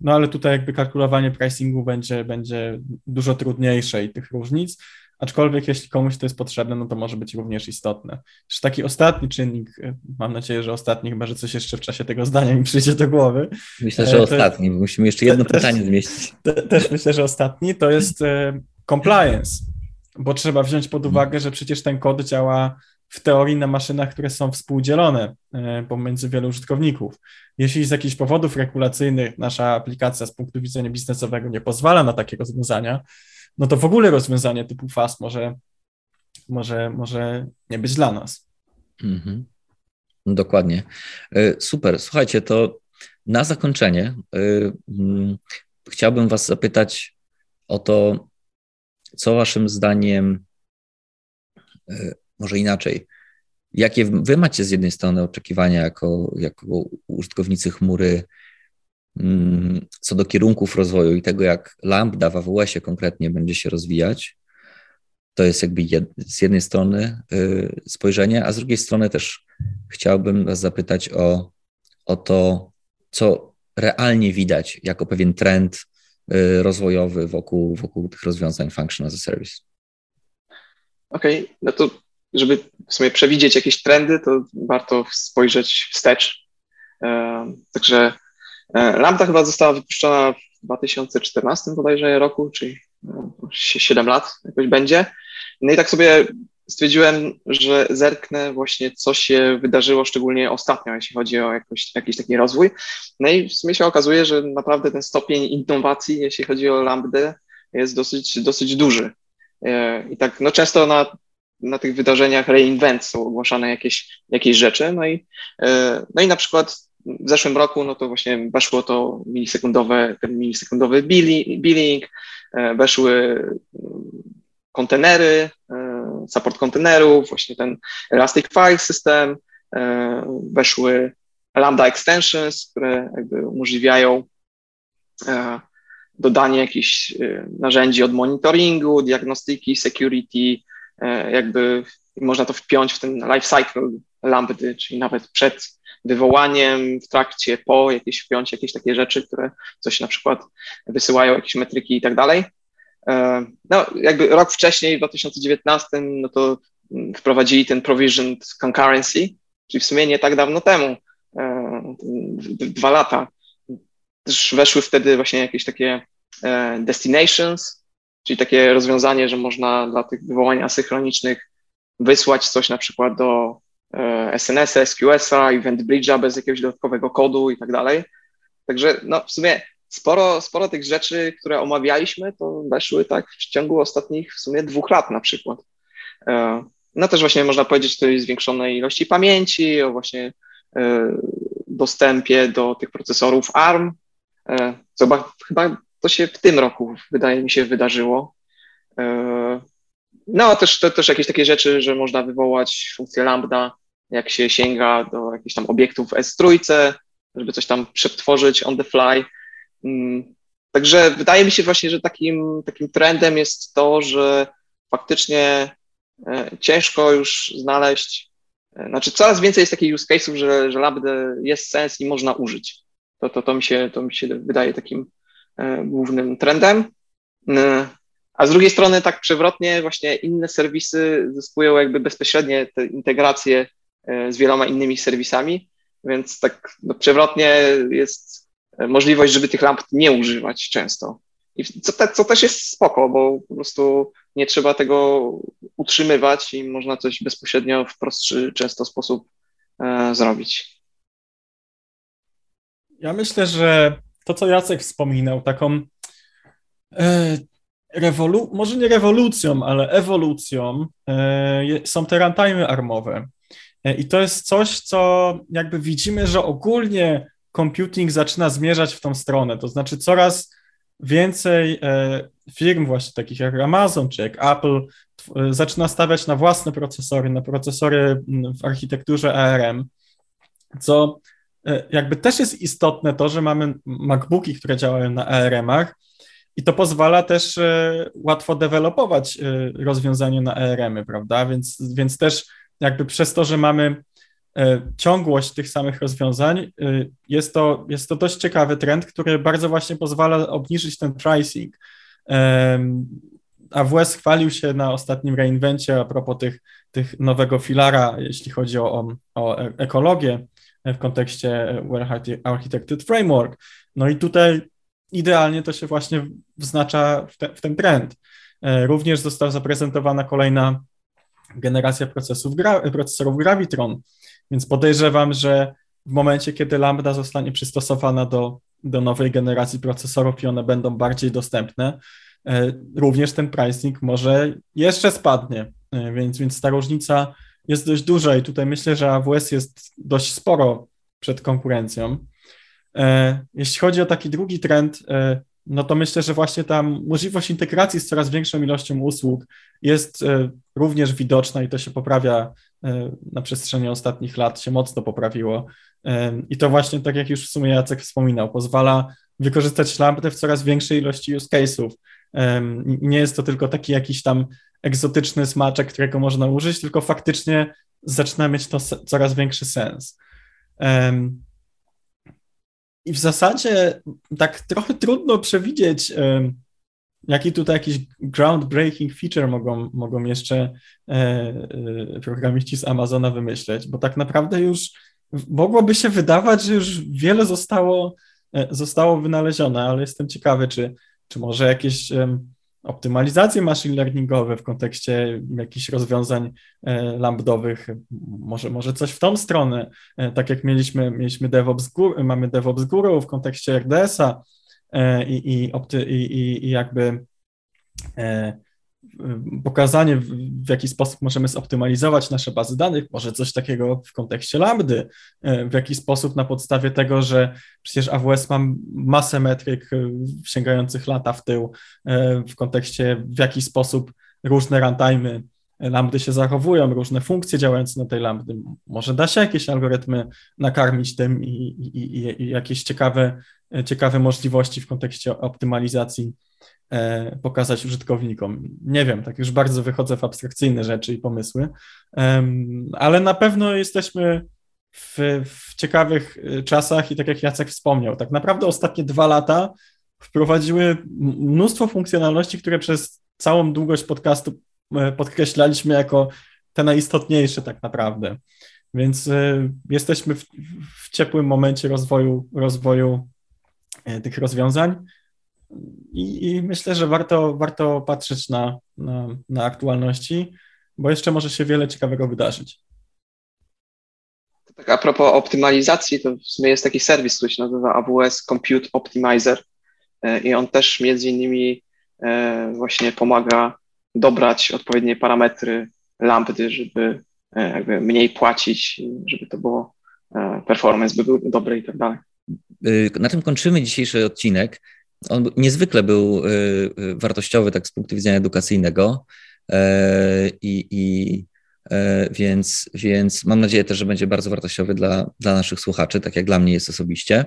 No ale tutaj jakby kalkulowanie pricingu będzie, będzie dużo trudniejsze i tych różnic, aczkolwiek jeśli komuś to jest potrzebne, no to może być również istotne. Jeszcze taki ostatni czynnik, y, mam nadzieję, że ostatni, chyba że coś jeszcze w czasie tego zdania mi przyjdzie do głowy. Myślę, że e, ostatni, bo musimy jeszcze jedno pytanie zmieścić. też myślę, że ostatni to jest e, compliance, bo trzeba wziąć pod uwagę, że przecież ten kod działa w teorii na maszynach, które są współdzielone e, pomiędzy wielu użytkowników. Jeśli z jakichś powodów regulacyjnych nasza aplikacja z punktu widzenia biznesowego nie pozwala na takie rozwiązania, no to w ogóle rozwiązanie typu FAST może, może, może nie być dla nas. Mhm. Dokładnie. E, super. Słuchajcie, to na zakończenie e, chciałbym Was zapytać o to, co Waszym zdaniem może inaczej. Jakie wy macie z jednej strony oczekiwania jako, jako użytkownicy chmury co do kierunków rozwoju i tego, jak Lambda w AWS-ie konkretnie będzie się rozwijać? To jest jakby jed, z jednej strony y, spojrzenie, a z drugiej strony też chciałbym Was zapytać o, o to, co realnie widać jako pewien trend y, rozwojowy wokół, wokół tych rozwiązań Function as a Service. Okej, okay, no to żeby w sumie przewidzieć jakieś trendy, to warto spojrzeć wstecz. E, także Lambda chyba została wypuszczona w 2014 bodajże roku, czyli 7 no, lat jakoś będzie. No i tak sobie stwierdziłem, że zerknę właśnie, co się wydarzyło, szczególnie ostatnio, jeśli chodzi o jakoś, jakiś taki rozwój. No i w sumie się okazuje, że naprawdę ten stopień innowacji, jeśli chodzi o Lambda, jest dosyć, dosyć duży. E, I tak no często na na tych wydarzeniach reinvent są ogłaszane jakieś, jakieś rzeczy. No i, e, no i na przykład w zeszłym roku, no to właśnie weszło to milisekundowe, ten milisekundowy billing, e, weszły mm, kontenery, e, support kontenerów, właśnie ten Elastic File System, weszły Lambda Extensions, które jakby umożliwiają dodanie jakichś narzędzi od monitoringu, diagnostyki, security, E, jakby można to wpiąć w ten life cycle lambdy, czyli nawet przed wywołaniem, w trakcie, po, jakieś wpiąć jakieś takie rzeczy, które coś na przykład wysyłają jakieś metryki i tak dalej. E, no, jakby rok wcześniej, w 2019, no to wprowadzili ten provisioned concurrency, czyli w sumie nie tak dawno temu, e, dwa lata. Też weszły wtedy właśnie jakieś takie destinations, czyli takie rozwiązanie, że można dla tych wywołań asynchronicznych wysłać coś na przykład do e, SNS-a, SQS-a, Event Bridge'a bez jakiegoś dodatkowego kodu i tak dalej. Także no, w sumie sporo, sporo tych rzeczy, które omawialiśmy, to weszły tak w ciągu ostatnich w sumie dwóch lat na przykład. E, no też właśnie można powiedzieć o zwiększonej ilości pamięci, o właśnie e, dostępie do tych procesorów ARM, chyba, chyba to się w tym roku, wydaje mi się, wydarzyło. No, też, to, też jakieś takie rzeczy, że można wywołać funkcję lambda, jak się sięga do jakichś tam obiektów S3, żeby coś tam przetworzyć on the fly. Mm, także wydaje mi się właśnie, że takim, takim trendem jest to, że faktycznie e, ciężko już znaleźć, e, znaczy coraz więcej jest takich use case'ów, że, że lambda jest sens i można użyć. To, to, to, mi się, to mi się wydaje takim E, głównym trendem. E, a z drugiej strony, tak przewrotnie, właśnie inne serwisy zyskują jakby bezpośrednie te integracje e, z wieloma innymi serwisami, więc tak no, przewrotnie jest możliwość, żeby tych lamp nie używać często. I co, te, co też jest spoko, bo po prostu nie trzeba tego utrzymywać i można coś bezpośrednio w prostszy często sposób e, zrobić. Ja myślę, że to, co Jacek wspominał, taką e, rewolu- może nie rewolucją, ale ewolucją e, są te runtime armowe. E, I to jest coś, co jakby widzimy, że ogólnie computing zaczyna zmierzać w tą stronę. To znaczy coraz więcej e, firm właśnie takich jak Amazon czy jak Apple zaczyna stawiać na własne procesory, na procesory w architekturze ARM, co jakby też jest istotne to, że mamy MacBooki, które działają na ARM-ach i to pozwala też łatwo dewelopować rozwiązanie na ARM-y, prawda? Więc, więc też jakby przez to, że mamy e, ciągłość tych samych rozwiązań, e, jest to, jest to dość ciekawy trend, który bardzo właśnie pozwala obniżyć ten pricing. AWS chwalił się na ostatnim reinvencie a propos tych, tych nowego filara, jeśli chodzi o, o ekologię w kontekście Well Architected Framework. No i tutaj idealnie to się właśnie wznacza w, te, w ten trend. E, również została zaprezentowana kolejna generacja gra, procesorów Gravitron, więc podejrzewam, że w momencie, kiedy Lambda zostanie przystosowana do, do nowej generacji procesorów i one będą bardziej dostępne, e, również ten pricing może jeszcze spadnie, e, więc, więc ta różnica jest dość duża i tutaj myślę, że AWS jest dość sporo przed konkurencją. E, jeśli chodzi o taki drugi trend, no to myślę, że właśnie ta możliwość integracji z coraz większą ilością usług jest e, również widoczna i to się poprawia e, na przestrzeni ostatnich lat, się mocno poprawiło. E, I to właśnie, tak jak już w sumie Jacek wspominał, pozwala wykorzystać lampę w coraz większej ilości use case'ów. Nie jest to tylko taki jakiś tam egzotyczny smaczek, którego można użyć, tylko faktycznie zaczyna mieć to coraz większy sens. I w zasadzie tak trochę trudno przewidzieć, jaki tutaj jakiś groundbreaking feature mogą, mogą jeszcze e, e, programiści z Amazona wymyśleć, bo tak naprawdę już mogłoby się wydawać, że już wiele zostało, e, zostało wynalezione, ale jestem ciekawy, czy, czy może jakieś optymalizacje machine learningowe w kontekście jakichś rozwiązań e, lambdowych, może, może coś w tą stronę, e, tak jak mieliśmy, mieliśmy DevOps mamy DevOps Guru w kontekście RDS-a e, i, i, opty, i, i jakby pokazanie, w jaki sposób możemy zoptymalizować nasze bazy danych, może coś takiego w kontekście lambdy, w jaki sposób na podstawie tego, że przecież AWS ma masę metryk e, sięgających lata w tył, e, w kontekście w jaki sposób różne runtime'y lambdy się zachowują, różne funkcje działające na tej lambdy. Może da się jakieś algorytmy nakarmić tym i, i, i jakieś ciekawe, ciekawe możliwości w kontekście optymalizacji E, pokazać użytkownikom. Nie wiem, tak już bardzo wychodzę w abstrakcyjne rzeczy i pomysły, ale na pewno jesteśmy w, w ciekawych e, czasach i tak jak Jacek wspomniał, tak naprawdę ostatnie dwa lata wprowadziły mnóstwo funkcjonalności, które przez całą długość podcastu e, podkreślaliśmy jako te najistotniejsze tak naprawdę. Więc jesteśmy w, w ciepłym momencie rozwoju, rozwoju tych rozwiązań. I, I, myślę, że warto, warto patrzeć na, na, na aktualności, bo jeszcze może się wiele ciekawego wydarzyć. Tak a propos optymalizacji, to w sumie jest taki serwis, który się nazywa AWS Compute Optimizer e, i on też między innymi e, właśnie pomaga dobrać odpowiednie parametry lambdy, żeby e, jakby mniej płacić, żeby to było performance by był dobry i tak dalej. Na tym kończymy dzisiejszy odcinek on niezwykle był y, y, wartościowy tak z punktu widzenia edukacyjnego e, i, i e, więc, więc mam nadzieję też, że będzie bardzo wartościowy dla, dla naszych słuchaczy, tak jak dla mnie jest osobiście.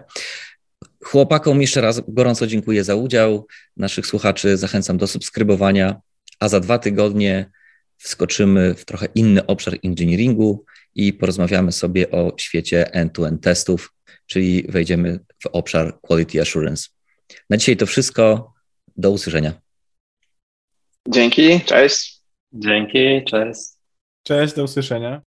Chłopakom jeszcze raz gorąco dziękuję za udział. Naszych słuchaczy zachęcam do subskrybowania, a za dwa tygodnie wskoczymy w trochę inny obszar engineeringu i porozmawiamy sobie o świecie end-to-end testów, czyli wejdziemy w obszar quality assurance. Na dzisiaj to wszystko. Do usłyszenia. Dzięki, cześć. Dzięki, cześć. Cześć, do usłyszenia.